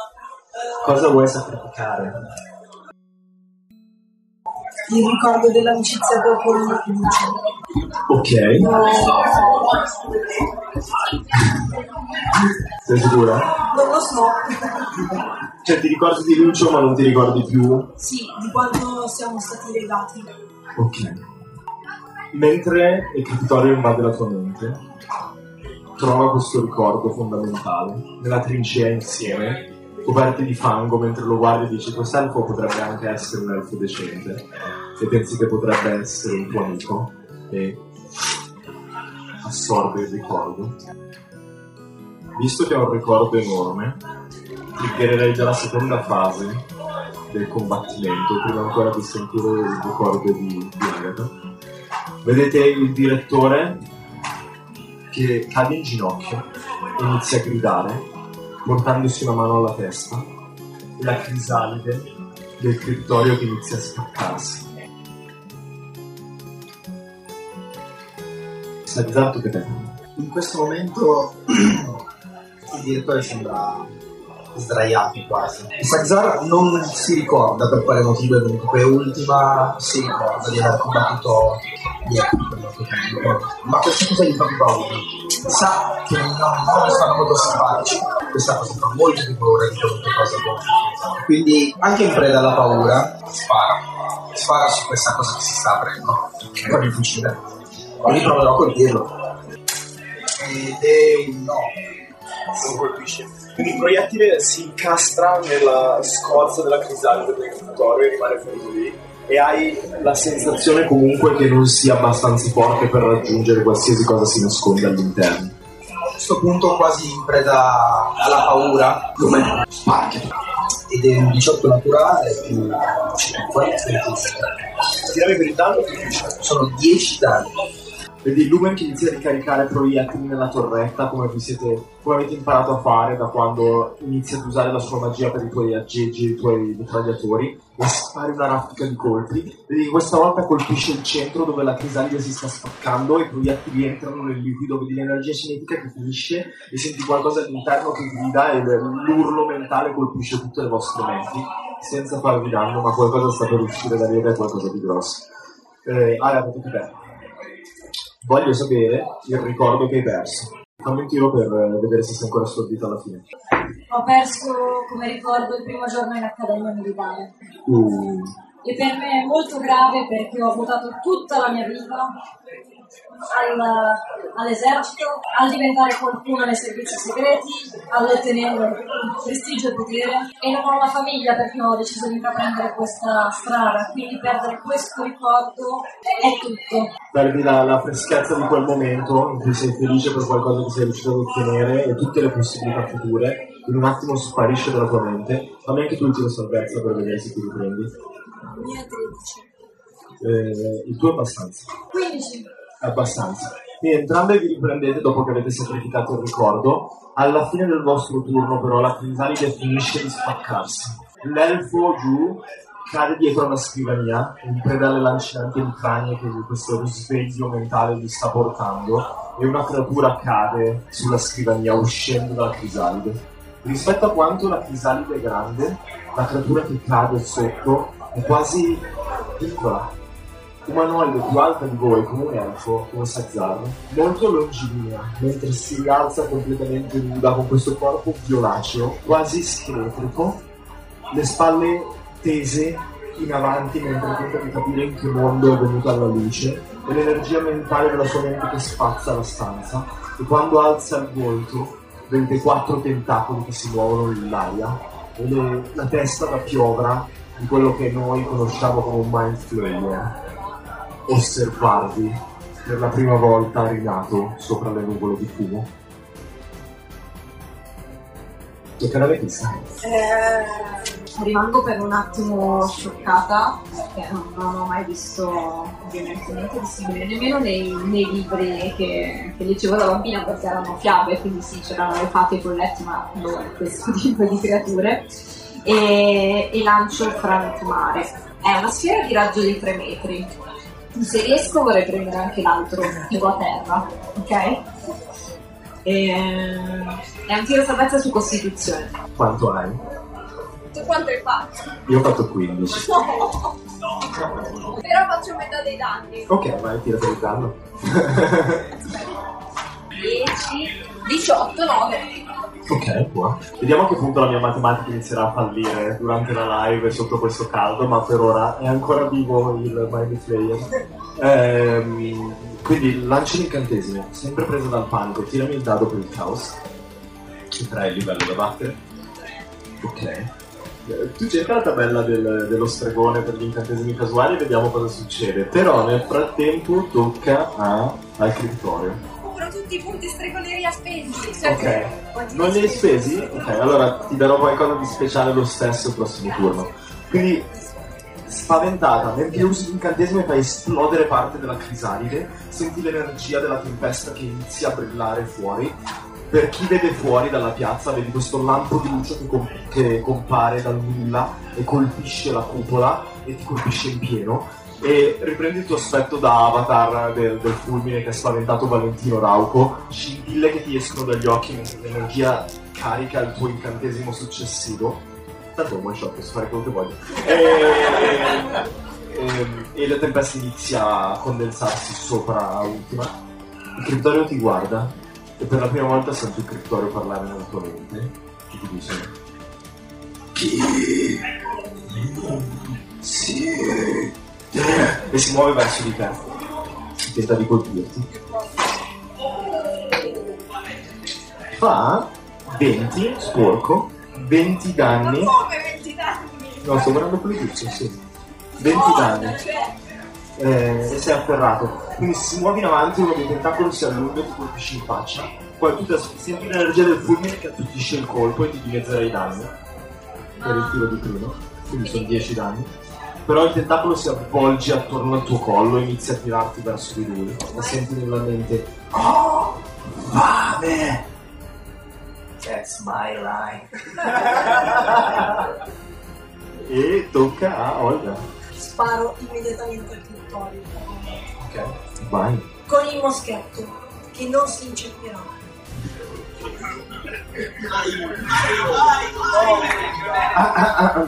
Speaker 6: Eh,
Speaker 3: Cosa vuoi sacrificare?
Speaker 6: il ricordo dell'amicizia con con Lucio.
Speaker 3: Ok, sei sicura?
Speaker 6: Non lo so.
Speaker 3: Cioè ti ricordi di Lucio ma non ti ricordi più?
Speaker 6: sì, di quando siamo stati legati.
Speaker 3: Ok. Mentre il criptorio invade la tua mente, trova questo ricordo fondamentale. Nella trincea insieme, coperti di fango, mentre lo guardi e dici quest'elfo potrebbe anche essere un elfo decente. E pensi che potrebbe essere un tuo amico. E assorbe il ricordo. Visto che ha un ricordo enorme, triggererei già la seconda fase del combattimento, prima ancora di sentire il ricordo di, di Agatha. Vedete il direttore che cade in ginocchio inizia a gridare, portandosi una mano alla testa. La crisalide del criptorio che inizia a spaccarsi. Sai esatto che te.
Speaker 5: In questo momento il direttore sembra sdraiato quasi. Saxar non si ricorda per quale motivo è venuto qui ultima, si ricorda di aver combattuto tempo, ma questa cosa gli fa più paura. Sa che non, non stanno molto simpatici, questa cosa fa molto più paura di qualunque cosa può Quindi anche in preda alla paura spara, spara su questa cosa che si sta aprendo, con il fucile. Quindi proverò a colpirlo. Ed è un no.
Speaker 4: Non colpisce. Quindi il proiettile si incastra nella scorza della crisalide del criptorio e rimane ferito lì. E hai
Speaker 3: La sensazione comunque che non sia abbastanza forte per raggiungere qualsiasi cosa si nasconde all'interno.
Speaker 5: A questo punto quasi in preda alla paura, come spacca. Ed è un 18 naturale più 5,
Speaker 4: tirare per il danno colpisce.
Speaker 5: sono 10 danni.
Speaker 3: Vedi Lumen che inizia a ricaricare proiettili nella torretta come siete, come avete imparato a fare da quando inizia ad usare la sua magia per i tuoi aggeggi, i tuoi mitragliatori e spari una raffica di colpi. Vedi questa volta colpisce il centro dove la crisalide si sta spaccando e i proiettili entrano nel liquido, vedi l'energia cinetica che finisce e senti qualcosa all'interno che grida e l'urlo mentale colpisce tutte le vostre menti senza farvi danno, ma qualcosa sta per uscire da lì ed è qualcosa di grosso. Eh, Aria, tocca a te. Voglio sapere il ricordo che hai perso. Fammi un tiro per eh, vedere se sei ancora stordito alla fine.
Speaker 2: Ho perso come ricordo il primo giorno in accademia militare.
Speaker 3: Uh,
Speaker 2: E per me è molto grave perché ho votato tutta la mia vita al- all'esercito, al diventare qualcuno nei servizi segreti, all'ottenere prestigio e potere e non ho una famiglia perché ho deciso di intraprendere questa strada, quindi perdere questo ricordo è tutto.
Speaker 3: perdi la, la freschezza di quel momento in cui sei felice per qualcosa che sei riuscito ad ottenere e tutte le possibilità future. In un attimo sparisce dalla tua mente. Fammi anche tu il tiro salvezza per vedere se ti riprendi.
Speaker 2: Mia 13.
Speaker 3: Eh, il tuo abbastanza.
Speaker 2: 15.
Speaker 3: Abbastanza. Quindi entrambi vi riprendete dopo che avete sacrificato il ricordo. Alla fine del vostro turno, però, la crisalide finisce di spaccarsi. L'elfo giù cade dietro a una scrivania, in preda alle lancinanti emicranie che questo risveglio mentale gli sta portando, e una creatura cade sulla scrivania uscendo dalla crisalide. Rispetto a quanto la crisalide è grande, la creatura che cade sotto è quasi piccola, umanoide più alta di voi, come un elfo, come Sazzar, molto longilinea, mentre si rialza completamente nuda con questo corpo violaceo, quasi scheletrico, le spalle tese in avanti mentre tenta di capire in che mondo è venuta alla luce e l'energia mentale della sua mente che spazza la stanza e quando alza il volto vede quattro tentacoli che si muovono nell'aria e le- la testa da piovra di quello che noi conosciamo come un mind flayer osservarvi per la prima volta rinato sopra le nuvole di fumo. Tocca alla Letizia.
Speaker 7: Eh, rimango per un attimo scioccata perché non, ho mai visto ovviamente niente di simile, nemmeno nei, nei libri che, che leggevo da bambina perché erano fiabe, quindi sì, c'erano le fate e i folletti, ma non questo tipo di creature. E, e lancio frantumare. È una sfera di raggio di 3 metri. Se riesco vorrei prendere anche l'altro tipo a terra, ok? E, è un tiro salvezza su costituzione.
Speaker 3: Quanto hai?
Speaker 6: Tu quanto hai fatto?
Speaker 3: Io ho fatto 15.
Speaker 6: No! Però faccio metà dei danni.
Speaker 3: Ok, vai, tira per il danno.
Speaker 6: 10, 18, 9.
Speaker 3: ok, buono. Vediamo a che punto la mia matematica inizierà a fallire durante la live sotto questo caldo, ma per ora è ancora vivo il Mind Flayer. Ehm, quindi lanci l'incantesimo, sempre preso dal panico, tirami il dado per il caos. Che tre il livello da battere. Ok. Eh, Tu cerca la tabella del- dello stregone per gli incantesimi casuali e vediamo cosa succede. Però nel frattempo tocca a- al criptorio.
Speaker 6: Cubro tutti i punti stregoneria spesi. Cioè,
Speaker 3: Ok. Non li hai spesi? Ok, allora ti darò qualcosa di speciale lo stesso il prossimo turno. Quindi, spaventata, mentre usi l'incantesimo e fai esplodere parte della crisalide, senti l'energia della tempesta che inizia a brillare fuori per chi vede fuori dalla piazza, vedi questo lampo di luce che, com- che compare dal nulla e colpisce la cupola e ti colpisce in pieno. E riprendi il tuo aspetto da avatar del, del fulmine che ha spaventato Valentino Rauco, scintille che ti escono dagli occhi mentre l'energia carica il tuo incantesimo successivo. Tanto è un one shot, posso fare quello che voglio. E, e, e la tempesta inizia a condensarsi sopra ultima. Il criptorio ti guarda e per la prima volta senti il criptorio parlare nella tua mente. Che ti dice?
Speaker 5: Chi? Sì.
Speaker 3: E si muove verso di te. Tenta di colpirti. Fa 20, sporco, 20 danni.
Speaker 2: Come 20 danni?
Speaker 3: No, sto guardando quello giusto, sì. 20 danni. Eh, e sei afferrato. Quindi si muovi in avanti uno dei tentacoli si allunga e ti colpisce in faccia. Poi tu senti l'energia del fulmine che attutisce il colpo e ti dimezzerai i danni. Per il tiro di prima. Quindi sono 10 danni. Però il tentacolo si avvolge attorno al tuo collo e inizia a tirarti verso di lui. E senti nella mente. Oh! Fame! That's my line. e tocca a Olga.
Speaker 6: Sparo immediatamente al criptorio.
Speaker 3: Ok. Vai.
Speaker 6: Con il moschetto, che non si incepirà.
Speaker 3: Ah, ah, ah,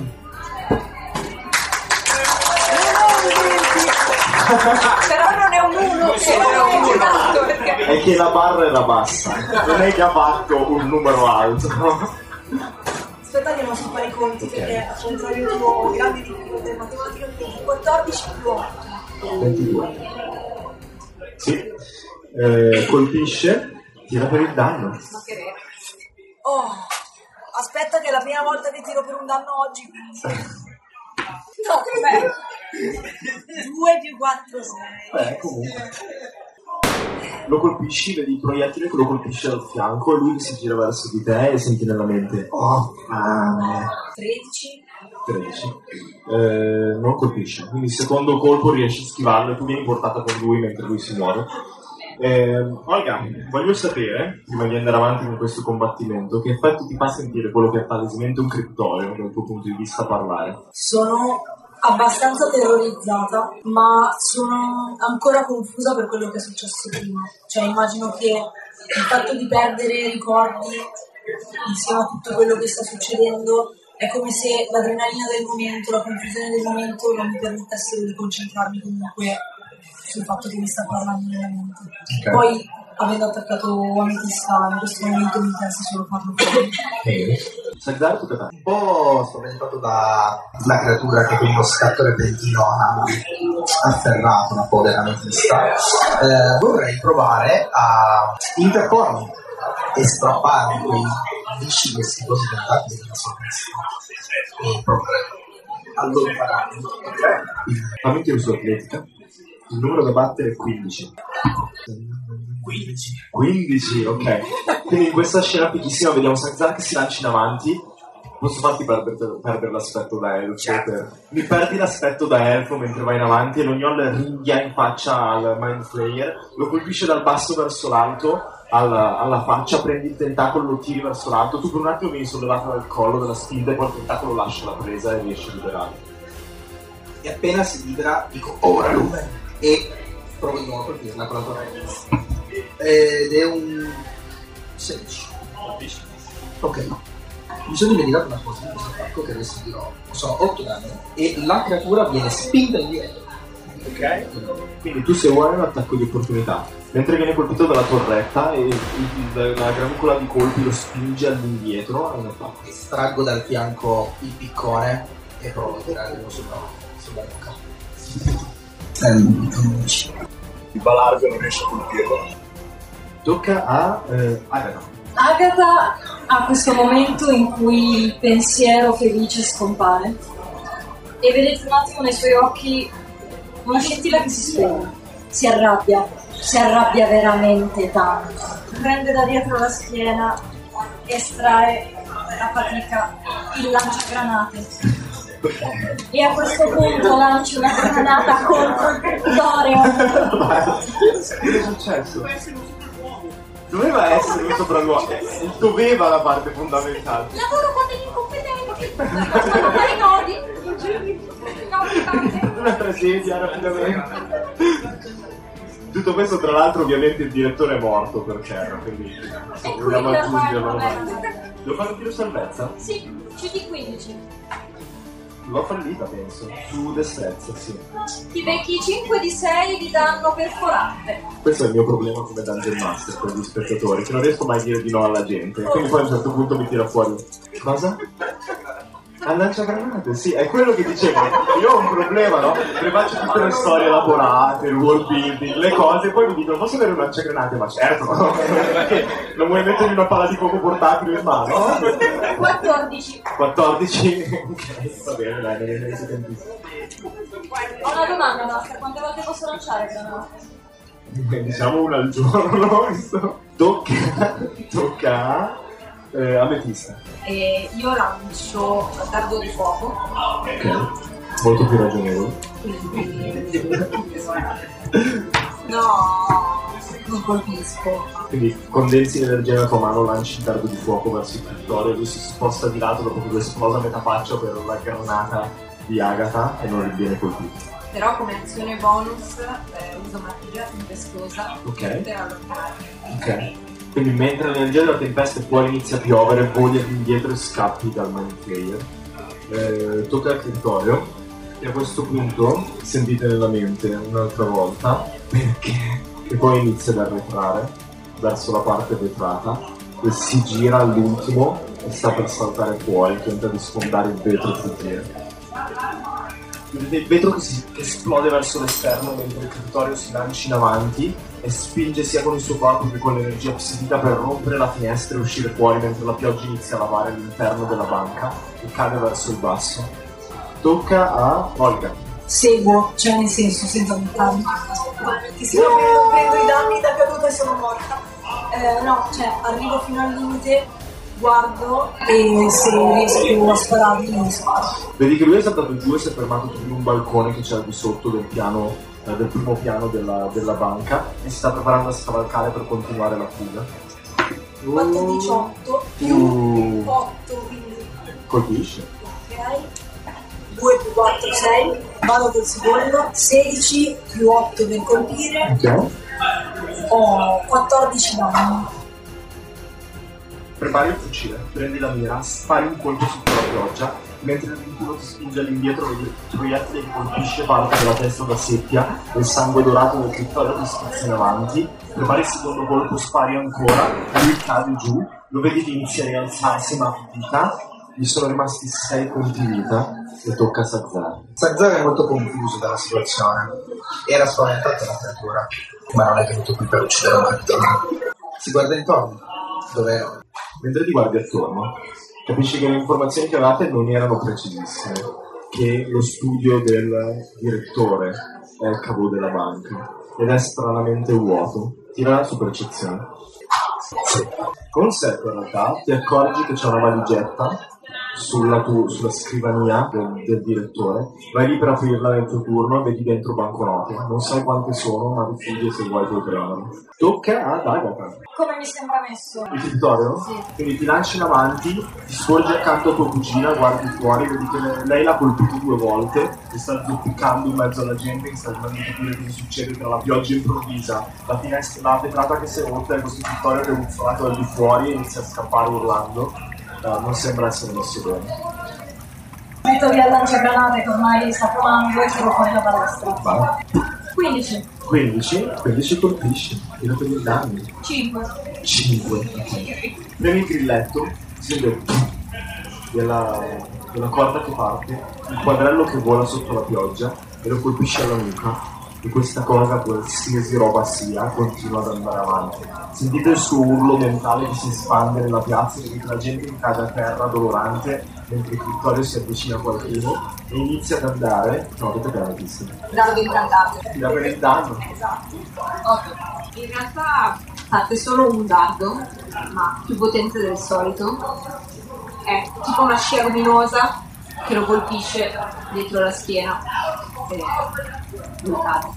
Speaker 2: Però non è un 1, è un 1 esatto, perché
Speaker 3: È che la barra era bassa. Non è che ha fatto un numero alto.
Speaker 6: Aspetta che non so fare i conti
Speaker 3: Ok.
Speaker 6: perché al contrario tuo grande difficoltà in matematica quindi 14 più 8.
Speaker 3: 22. Sì. Eh, colpisce. Tira per il danno.
Speaker 2: ma che re.
Speaker 6: Oh, aspetta che è la prima volta che tiro per un danno oggi,
Speaker 2: No, beh,
Speaker 6: 2 più 4, 6.
Speaker 3: Beh, comunque. Lo colpisci, vedi il proiettile che lo colpisce dal fianco e lui si gira verso di te e senti nella mente Oh, fame.
Speaker 6: 13.
Speaker 3: 13. Eh, non colpisce. Quindi il secondo colpo riesci a schivarlo e tu vieni portata con lui mentre lui si muove. Eh, Olga, voglio sapere, prima di andare avanti con questo combattimento, che effetto ti fa sentire quello che è palesemente un criptorio dal tuo punto di vista parlare?
Speaker 6: Sono abbastanza terrorizzata, ma sono ancora confusa per quello che è successo prima. Cioè, immagino che il fatto di perdere ricordi insieme a tutto quello che sta succedendo è come se l'adrenalina del momento, la confusione del momento non mi permettessero di concentrarmi comunque sul fatto che mi sta parlando nella mente.
Speaker 3: Ok.
Speaker 6: Poi, avendo attaccato Ametista, in questo momento mi interessa solo farlo.
Speaker 3: A te.
Speaker 5: Un po' spaventato dalla creatura che con uno scatto repentino ha afferrato una povera ametista, eh, vorrei provare a interpormi e strapparmi quei viscidi così tentacoli della sua testa e proprio allontanarmi. Quindi,
Speaker 3: Fammi un tiro su atletica. Il numero da battere è 15.
Speaker 5: 15.
Speaker 3: 15, ok. Quindi in questa scena fighissima vediamo Sagzar che si lancia in avanti. Posso farti perdere, perdere l'aspetto da elfo?
Speaker 5: Certo.
Speaker 3: per- Mi perdi l'aspetto da elfo mentre vai in avanti e l'ognol ringhia in faccia al Mind Flayer, lo colpisce dal basso verso l'alto, alla, alla faccia, prendi il tentacolo, lo tiri verso l'alto, tu per un attimo vieni sollevato dal collo della spinta e poi il tentacolo lascia la presa e riesci a liberarti.
Speaker 5: E appena si libera, dico ora lume e provo di colpirla con la torretta. Ed è un 16. Ok, mi sono dimenticato una cosa di questo attacco che adesso dirò. Sono 8 danni e la creatura viene spinta indietro.
Speaker 3: Ok? Quindi tu se vuoi un attacco di opportunità. Mentre viene colpito dalla torretta e la grancola di colpi lo spinge all'indietro, è un attacco.
Speaker 5: Estraggo dal fianco il piccone e provo a tirare nuovo sulla, sulla bocca. È un 11.
Speaker 4: Il balardo non riesce a colpirlo.
Speaker 3: Tocca a eh, Agatha.
Speaker 2: Agatha ha questo momento in cui il pensiero felice scompare e vedete un attimo nei suoi occhi una scintilla che si spegne. Si arrabbia, si arrabbia veramente tanto. Prende da dietro la schiena, estrae a fatica il lanciagranate. E a questo punto lancia una granata contro criptorio.
Speaker 3: Cosa è successo? Doveva essere un sopralluogo. Doveva la parte fondamentale.
Speaker 2: Lavoro con degli incompetenti. Facciamo fare i nodi. Nodi, parte.
Speaker 3: Una tragedia rapidamente. Tutto questo, tra l'altro, ovviamente il direttore è morto per terra, quindi
Speaker 2: per fare
Speaker 3: aggiungerlo.
Speaker 2: vabbè.
Speaker 3: Devo fare un tiro salvezza?
Speaker 2: Sì, CD15.
Speaker 3: L'ho fallita, penso. Su destrezza, sì.
Speaker 2: Ti becchi 5 di 6 di danno perforante.
Speaker 3: Questo è il mio problema come Dungeon Master con gli spettatori, che non riesco mai a dire di no alla gente. Quindi poi a un certo punto mi tira fuori. Cosa? A lanciagranate, sì, è quello che dicevo. Io ho un problema, no? Che faccio tutte le storie elaborate, il world building, le cose, e poi mi dicono posso avere un lanciagranate? Ma certo, no? Perché non vuoi mettermi una palla di fuoco portatile in mano?
Speaker 2: 14.
Speaker 3: 14? ok, va bene, dai, ne ne siete.
Speaker 2: Ho una domanda, Master. Quante volte posso lanciare granate?
Speaker 3: diciamo una al giorno tocca tocca eh, Ametista
Speaker 7: E io lancio dardo di fuoco.
Speaker 3: ok molto più ragionevole
Speaker 7: No, non colpisco.
Speaker 3: quindi condensi l'energia nella tua mano lanci il dardo di fuoco verso il Vittorio lui si sposta di lato dopo che lui esplosa a metà faccia per la granata di Agatha e non viene colpito
Speaker 7: Però come azione bonus eh, uso magia tempestosa
Speaker 3: Ok.
Speaker 7: per allontanarmi.
Speaker 3: ok quindi mentre l'energia della tempesta fuori inizia a piovere voli indietro e scappi dal mind flayer eh, tocca al Vittorio e a questo punto sentite nella mente un'altra volta perché e poi inizia ad arretrare verso la parte vetrata e si gira all'ultimo e sta per saltare fuori tenta di sfondare il vetro e fuggire il vetro che, si, esplode verso l'esterno mentre il territorio si lancia in avanti e spinge sia con il suo corpo che con l'energia psichica per rompere la finestra e uscire fuori mentre la pioggia inizia a lavare all'interno della banca e cade verso il basso tocca a Olga
Speaker 6: Seguo, cioè nel senso, senza buttarmi. Ti si prendo, prendo i danni da caduta e sono morta. Eh, no, cioè arrivo fino al limite, guardo e se riesco a sparargli sparo.
Speaker 3: Vedi che lui è saltato giù e si è fermato su un balcone che al di sotto del piano eh, del primo piano della, della banca e si sta preparando a scavalcare per continuare la fuga.
Speaker 6: Fatto 18 più
Speaker 3: Uh.
Speaker 6: 8, quindi
Speaker 3: Colpisce.
Speaker 6: ok. 2 più 4, 6. Vado col secondo. 16 più 8 per colpire.
Speaker 3: Ok.
Speaker 6: Ho 14 danni.
Speaker 3: Prepari il fucile, prendi la mira, spari un colpo su quella pioggia, mentre il 21 ti spinge all'indietro vedi il proiettile che colpisce parte della testa da seppia e il sangue dorato del criptorio ti spazza in avanti. Prepari il secondo colpo, spari ancora, lui cade giù, lo vedi che inizia a rialzarsi ma vita, gli sono rimasti 6 punti vita e tocca a Sazzar.
Speaker 5: Sazzar è molto confuso dalla situazione. Era spaventato dalla creatura, ma non è venuto qui per uccidere un capitano. Si guarda intorno. Dov'è?
Speaker 3: Mentre ti guardi attorno, capisci che le informazioni che avevate non erano precisissime, che lo studio del direttore è il cavo della banca ed è stranamente vuoto. Tira su percezione. Con sé in realtà ti accorgi che c'è una valigetta sulla, tu- sulla scrivania del, del direttore, vai lì per aprirla nel tuo turno e vedi dentro banconote. Non sai quante sono, ma rifuggi se vuoi puoi prenderle. Tocca ad Agatha.
Speaker 2: Come mi sembra messo?
Speaker 3: Il territorio?
Speaker 2: Sì.
Speaker 3: Quindi ti lanci in avanti, ti sporgi accanto a tua cugina, guardi fuori, vedi che le- lei l'ha colpito due volte e sta zoppicando in mezzo alla gente che sta cercando di capire cosa succede tra la pioggia improvvisa, la finestra, la vetrata che si è rotta e questo territorio che è buffolato da di fuori e inizia a scappare urlando. Eh, non sembra essere messo bene.
Speaker 2: Metto via il lanciagranate che ormai sta provando e tiro fuori la palestra.
Speaker 3: Va.
Speaker 2: 15.
Speaker 3: 15, 15 colpisci, tira per i danni.
Speaker 2: 5.
Speaker 3: 5. Premi il grilletto, si vede della, della corda che parte, il quadrello che vola sotto la pioggia e lo colpisce alla nuca. E questa cosa, qualsiasi roba sia, continua ad andare avanti. Sentite il suo urlo mentale che si espande nella piazza, vedete la gente che cade a terra dolorante, mentre il Vittorio si avvicina a qualcuno e inizia ad andare. No, avete appena visto.
Speaker 7: Dardo incantato.
Speaker 3: Tira per il danno.
Speaker 7: Esatto. Ok. In realtà parte solo un dardo, ma più potente del solito. È tipo una scia luminosa che lo colpisce dietro la schiena. E bloccati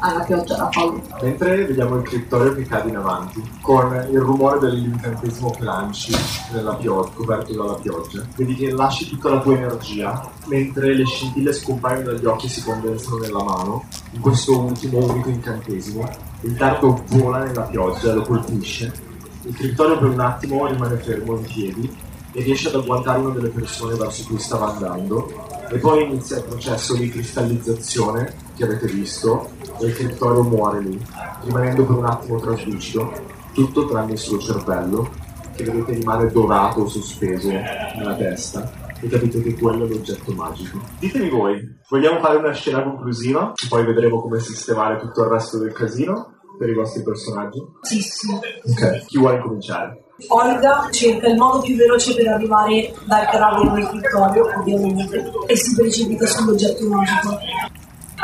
Speaker 7: alla pioggia da paura.
Speaker 3: Mentre vediamo il criptorio che cade in avanti, con il rumore dell'incantesimo che lanci nella pioggia, coperto dalla pioggia, vedi che lasci tutta la tua energia, mentre le scintille scompaiono dagli occhi e si condensano nella mano, in questo ultimo unico incantesimo, il dardo vola nella pioggia lo colpisce. Il criptorio per un attimo rimane fermo in piedi e riesce ad agguantare una delle persone verso cui stava andando e poi inizia il processo di cristallizzazione che avete visto e il criptorio muore lì, rimanendo per un attimo traslucido, tutto tranne il suo cervello, che vedete rimane dorato sospeso nella testa e capite che quello è l'oggetto magico. Ditemi voi, vogliamo fare una scena conclusiva? Poi vedremo come sistemare tutto il resto del casino per i vostri personaggi?
Speaker 6: Sì, sì.
Speaker 3: Ok, chi vuole cominciare?
Speaker 6: Olga cerca il modo più veloce per arrivare dal cadavere del criptorio, ovviamente, e si precipita sull'oggetto magico.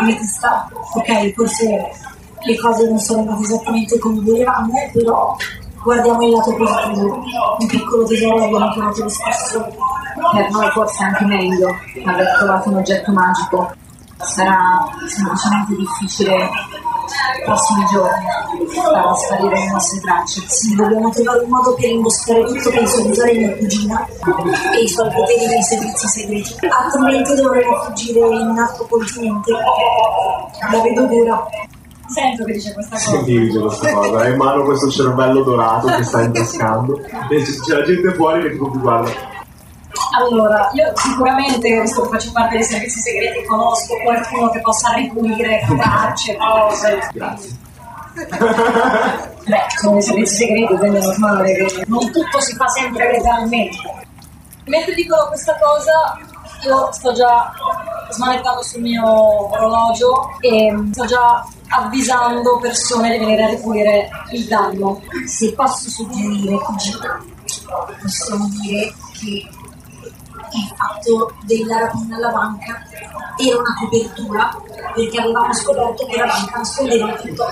Speaker 6: A metà sta, ok, forse le cose non sono andate esattamente come volevamo, però guardiamo il lato positivo. Un piccolo tesoro abbiamo trovato lo stesso.
Speaker 7: Per noi forse anche meglio aver trovato un oggetto magico. Sarà semplicemente difficile prossimi giorni far sparire le nostre tracce.
Speaker 6: Sì, dobbiamo trovare un modo per imboscare tutto, penso di usare mia cugina e i suoi poteri dei servizi segreti. Altrimenti dovremo fuggire in un altro continente. La vedo dura.
Speaker 2: Sento che dice questa cosa.
Speaker 3: Senti dice questa cosa, hai in mano questo cervello dorato che sta intascando e c'è la gente fuori che tipo ti guarda.
Speaker 2: Allora, io sicuramente, visto che faccio parte dei servizi segreti, conosco qualcuno che possa ripulire tracce, cose.
Speaker 3: Grazie.
Speaker 2: Beh, sono dei servizi segreti, quindi è normale che non tutto si fa sempre legalmente. Mentre dicono questa cosa, io sto già smanettando sul mio orologio e sto già avvisando persone di venire a ripulire il danno.
Speaker 6: Se posso suggerire, cugina, possiamo dire che il fatto della rapina alla banca era una copertura perché avevamo scoperto che la banca nascondeva tutto.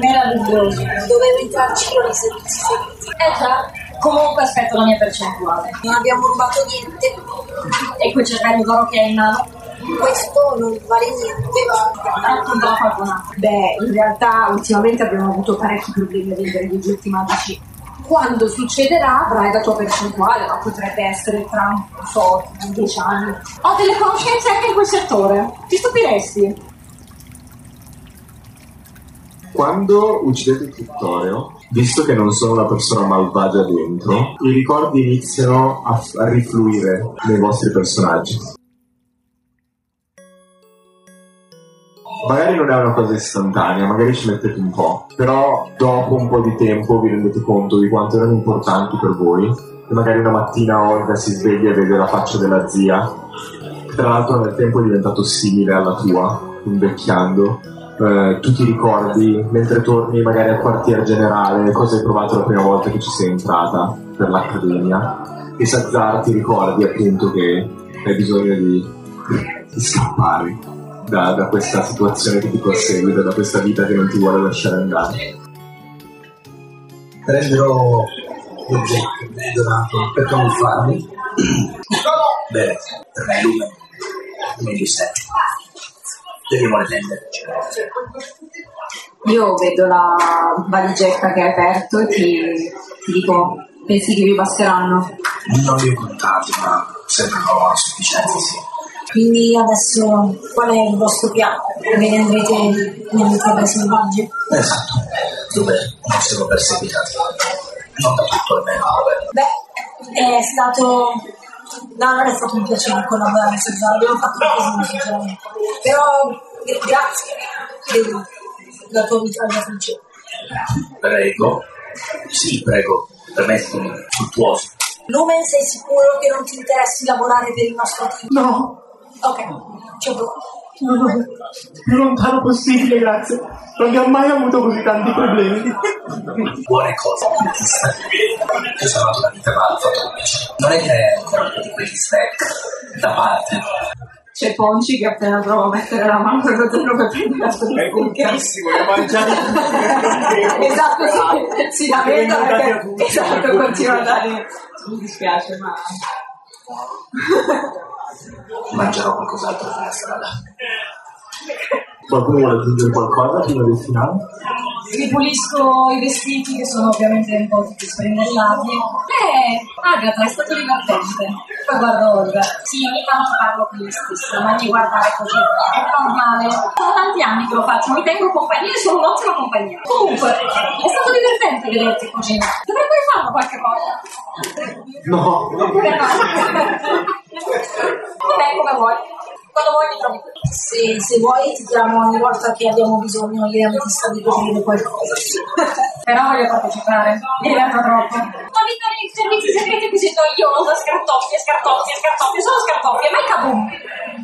Speaker 2: Meraviglioso.
Speaker 6: Dovevo entrarci con i servizi segreti.
Speaker 2: Eh già, comunque aspetto la mia percentuale.
Speaker 6: Non abbiamo rubato niente,
Speaker 2: E quel cervello d'oro che hai in mano?
Speaker 6: questo non vale niente.
Speaker 2: Tanto non qualcun altro.
Speaker 7: Beh, in realtà ultimamente abbiamo avuto parecchi problemi a vendere gli oggetti magici. Quando succederà avrai la tua percentuale, ma potrebbe essere tra, non so, dieci anni. Ho delle conoscenze anche in quel settore. Ti stupiresti?
Speaker 3: Quando uccidete il criptorio, visto che non sono una persona malvagia dentro, i ricordi iniziano a, a rifluire nei vostri personaggi. Magari non è una cosa istantanea, magari ci mettete un po', però dopo un po' di tempo vi rendete conto di quanto erano importanti per voi. E magari una mattina Olga si sveglia e vede la faccia della zia, tra l'altro nel tempo è diventato simile alla tua, invecchiando. Eh, tu ti ricordi, mentre torni magari al quartier generale, cosa hai provato la prima volta che ci sei entrata per l'accademia. E Sazar ti ricordi appunto che hai bisogno di, di scappare da, da questa situazione che ti perseguita, da questa vita che non ti vuole lasciare andare.
Speaker 5: Prenderò l'oggetto che mi hai donato per camuffarmi. Bene, per me lume, meglio sei. Dobbiamo attendere.
Speaker 7: Io vedo la valigetta che hai aperto e ti, ti dico, pensi che vi basteranno?
Speaker 5: Non li ho contati, ma sembrano a sufficienza, sì.
Speaker 6: Quindi adesso qual è il vostro piano? Ve ne andrete nelle terre selvagge?
Speaker 5: Esatto, dove non siamo perseguitati. Non da tutto almeno.
Speaker 6: Beh, è stato... No, non è stato un piacere collaborare su Zara, abbiamo fatto un casino sinceramente. Però gra- grazie della tua vita felice.
Speaker 5: Prego. Sì, prego. Permettimi, fruttuoso.
Speaker 6: Lumen, sei sicuro che non ti interessi lavorare per il nostro team?
Speaker 8: No,
Speaker 6: Ok, ci ho provato.
Speaker 8: no, no, più lontano possibile, grazie. Non abbiamo mai avuto così tanti problemi.
Speaker 5: Buone cose, ti sta bene. Io sono un piacere. Non è che è ancora uno di quegli snack da parte.
Speaker 7: C'è Ponci che appena prova a mettere la mano nello zaino per prendere la sua
Speaker 4: È compissimo, è mangiato
Speaker 7: Esatto, sì, si lamenta perché esatto,
Speaker 4: per
Speaker 7: continua a dare. Mi dispiace, ma
Speaker 5: Mangerò qualcos'altro sulla strada.
Speaker 3: Qualcuno vuole aggiungere qualcosa prima del finale?
Speaker 2: Ripulisco i vestiti che sono ovviamente un po' tutti spremellati. Eh, Agatha, è stato divertente. Poi guardo Olga. Sì, ogni tanto parlo con me stessa, ma mi guardare così è normale. Sono tanti anni che lo faccio, mi tengo compagnia e sono un'ottima compagnia. Comunque, è stato divertente vederti così. Dovremmo rifarlo qualche volta.
Speaker 3: No,
Speaker 2: Oppure no? Vabbè, come vuoi. Quando vuoi mi trovi qui.
Speaker 6: Se, se vuoi ti chiamo ogni volta che abbiamo bisogno io e Ametista di coprire qualcosa.
Speaker 2: Però voglio partecipare. Mi diverto troppo. Ma mi dai i servizi segreti così noiosa, scartoffie, scartoffie, scartoffie, solo scartoffie, mai kaboom.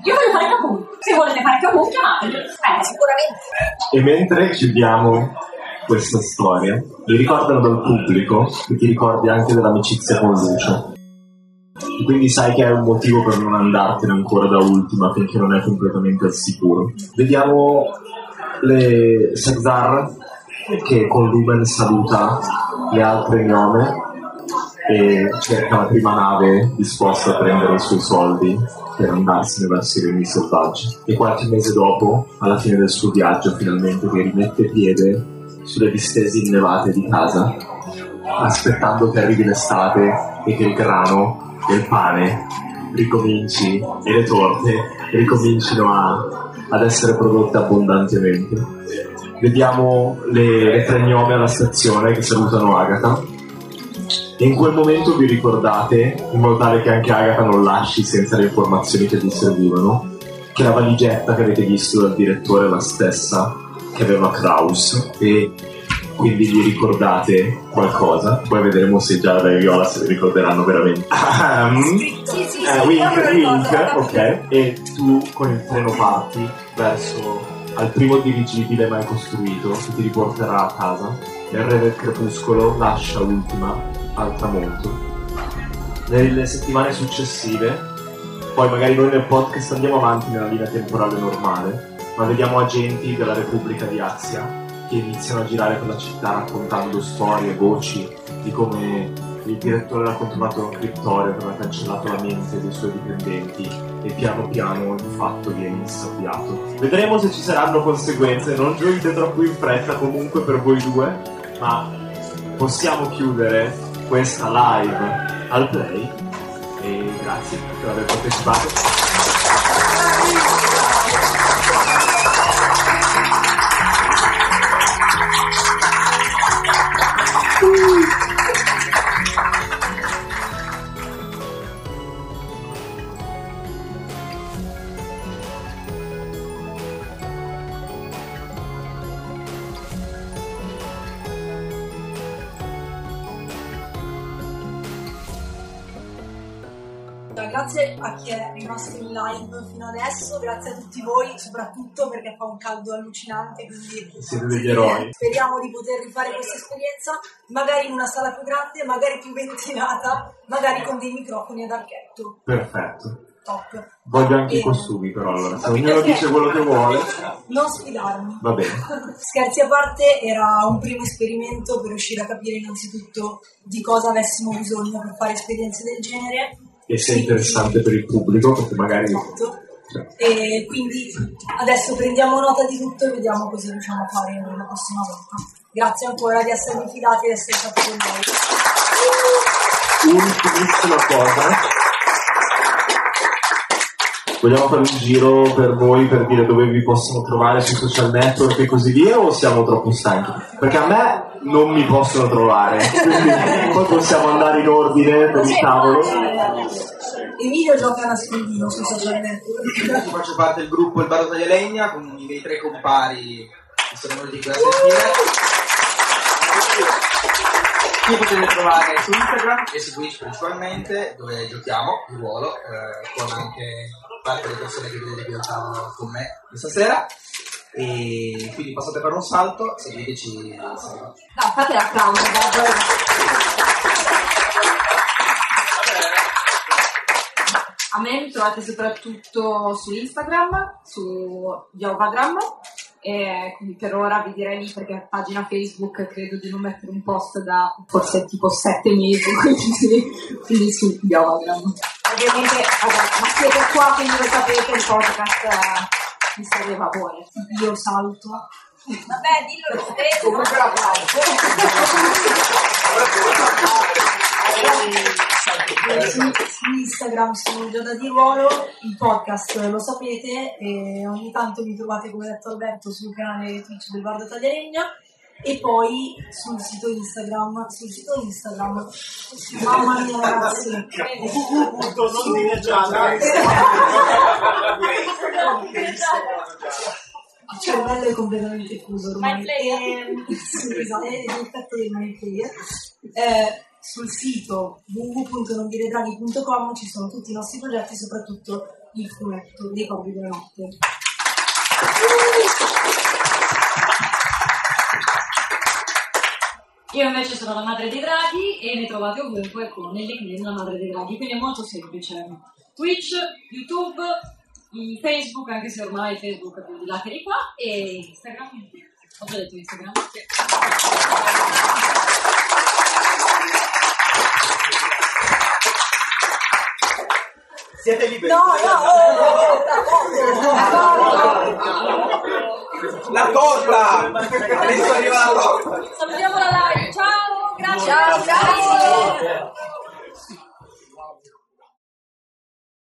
Speaker 2: Io voglio fare kaboom. Se volete fare kaboom, chiamatemi. Eh,
Speaker 6: Sicuramente.
Speaker 3: E mentre chiudiamo questa storia, vi ricordano dal pubblico e ti ricordi anche dell'amicizia con Lucio. E quindi sai che è un motivo per non andartene ancora da ultima finché non è completamente al sicuro. Vediamo le Sazar che con Lumen saluta le altre gnome e cerca la prima nave disposta a prendere i suoi soldi per andarsene verso i regni selvaggi. E qualche mese dopo, alla fine del suo viaggio, finalmente che rimette piede sulle distese innevate di casa, aspettando che arrivi l'estate e che il grano il pane ricominci e le torte ricomincino a- ad essere prodotte abbondantemente. Vediamo le, le tre gnome alla stazione che salutano Agatha e in quel momento vi ricordate, in modo tale che anche Agatha non lasci senza le informazioni che vi servivano, che la valigetta che avete visto dal direttore è la stessa che aveva Kraus e quindi vi ricordate qualcosa. Poi vedremo se già la Viola se li ricorderanno veramente. Ahem.
Speaker 6: Sì,
Speaker 3: Eh, wink, wink, ok. E tu con il treno parti verso al primo dirigibile mai costruito che ti riporterà a casa. Il re del crepuscolo lascia ultima al tramonto. Nelle settimane successive, poi magari noi nel podcast andiamo avanti nella linea temporale normale, ma vediamo agenti della Repubblica di Azia che iniziano a girare per la città raccontando storie, voci di come il direttore controllato da un criptorio che aveva cancellato la mente dei suoi dipendenti e piano piano il fatto viene insabbiato. Vedremo se ci saranno conseguenze, non giungete troppo in fretta comunque per voi due, ma possiamo chiudere questa live al play e grazie per aver partecipato.
Speaker 6: Soprattutto perché fa un caldo allucinante, quindi
Speaker 3: Siete degli eroi.
Speaker 6: speriamo di poter rifare questa esperienza, magari in una sala più grande, magari più ventilata, magari con dei microfoni ad archetto.
Speaker 3: Perfetto.
Speaker 6: Top.
Speaker 3: Voglio anche i
Speaker 6: E-
Speaker 3: costumi però allora, se ognuno dice quello che vuole,
Speaker 6: Non sfidarmi.
Speaker 3: va bene.
Speaker 6: Scherzi a parte, era un primo esperimento per riuscire a capire innanzitutto di cosa avessimo bisogno per fare esperienze del genere.
Speaker 3: E se è interessante per il pubblico, perché magari...
Speaker 6: Esatto. E quindi adesso prendiamo nota di tutto e vediamo cosa riusciamo a fare la prossima volta. Grazie ancora di essermi fidati e di essere stati con noi.
Speaker 3: Ultimissima cosa. Vogliamo fare un giro per voi per dire dove vi possono trovare sui social network e così via o siamo troppo stanchi? Perché a me non mi possono trovare, quindi poi possiamo andare in ordine per il tavolo.
Speaker 6: Emilio gioca a nascondino sui social network.
Speaker 5: Io faccio parte del gruppo Il Bardo Taglia Legna con i miei tre compari che sono venuti qui a sentire. Mi potete trovare su Instagram e su Twitch principalmente, dove giochiamo il ruolo, eh, con anche parte delle persone che vedete qui al tavolo con me questa sera. E quindi passate a fare un salto, seguiteci. seguiteci.
Speaker 7: No, fate l'applauso. A me mi trovate soprattutto su Instagram, su Yovagram, e quindi per ora vi direi lì perché a pagina Facebook credo di non mettere un post da forse tipo sette mesi, quindi, quindi su Yovagram. Ovviamente, vabbè, ma siete qua quindi lo sapete, il podcast eh, Misterio e vapore.
Speaker 6: Io salto.
Speaker 9: Vabbè, dillo lo stesso.
Speaker 5: Comunque l'applauso.
Speaker 6: Su, su Instagram sono Giada di Ruolo, il podcast lo sapete, e ogni tanto mi trovate come detto Alberto sul canale Twitch del Bardo Tagliaregna e poi sul sito Instagram, sul sito Instagram, mamma mia ragazzi, il cervello è completamente fuso ormai.
Speaker 9: My player.
Speaker 6: Sì, esatto, è l'effetto del my player. Eh, sul sito www.nondiredraghi.com ci sono tutti i nostri progetti, soprattutto il fumetto dei Corvi della Notte.
Speaker 2: Io invece sono la madre dei draghi e mi trovate ovunque con nickname la madre dei draghi, quindi è molto semplice. Twitch, YouTube, i Facebook, anche se ormai Facebook è più di là che di qua, e Instagram. Ho già detto Instagram.
Speaker 3: Siete liberi.
Speaker 6: No, no, oh,
Speaker 5: La torta! Adesso arriva la torta.
Speaker 9: Salutiamo la live. Ciao, grazie.
Speaker 6: Ciao, grazie.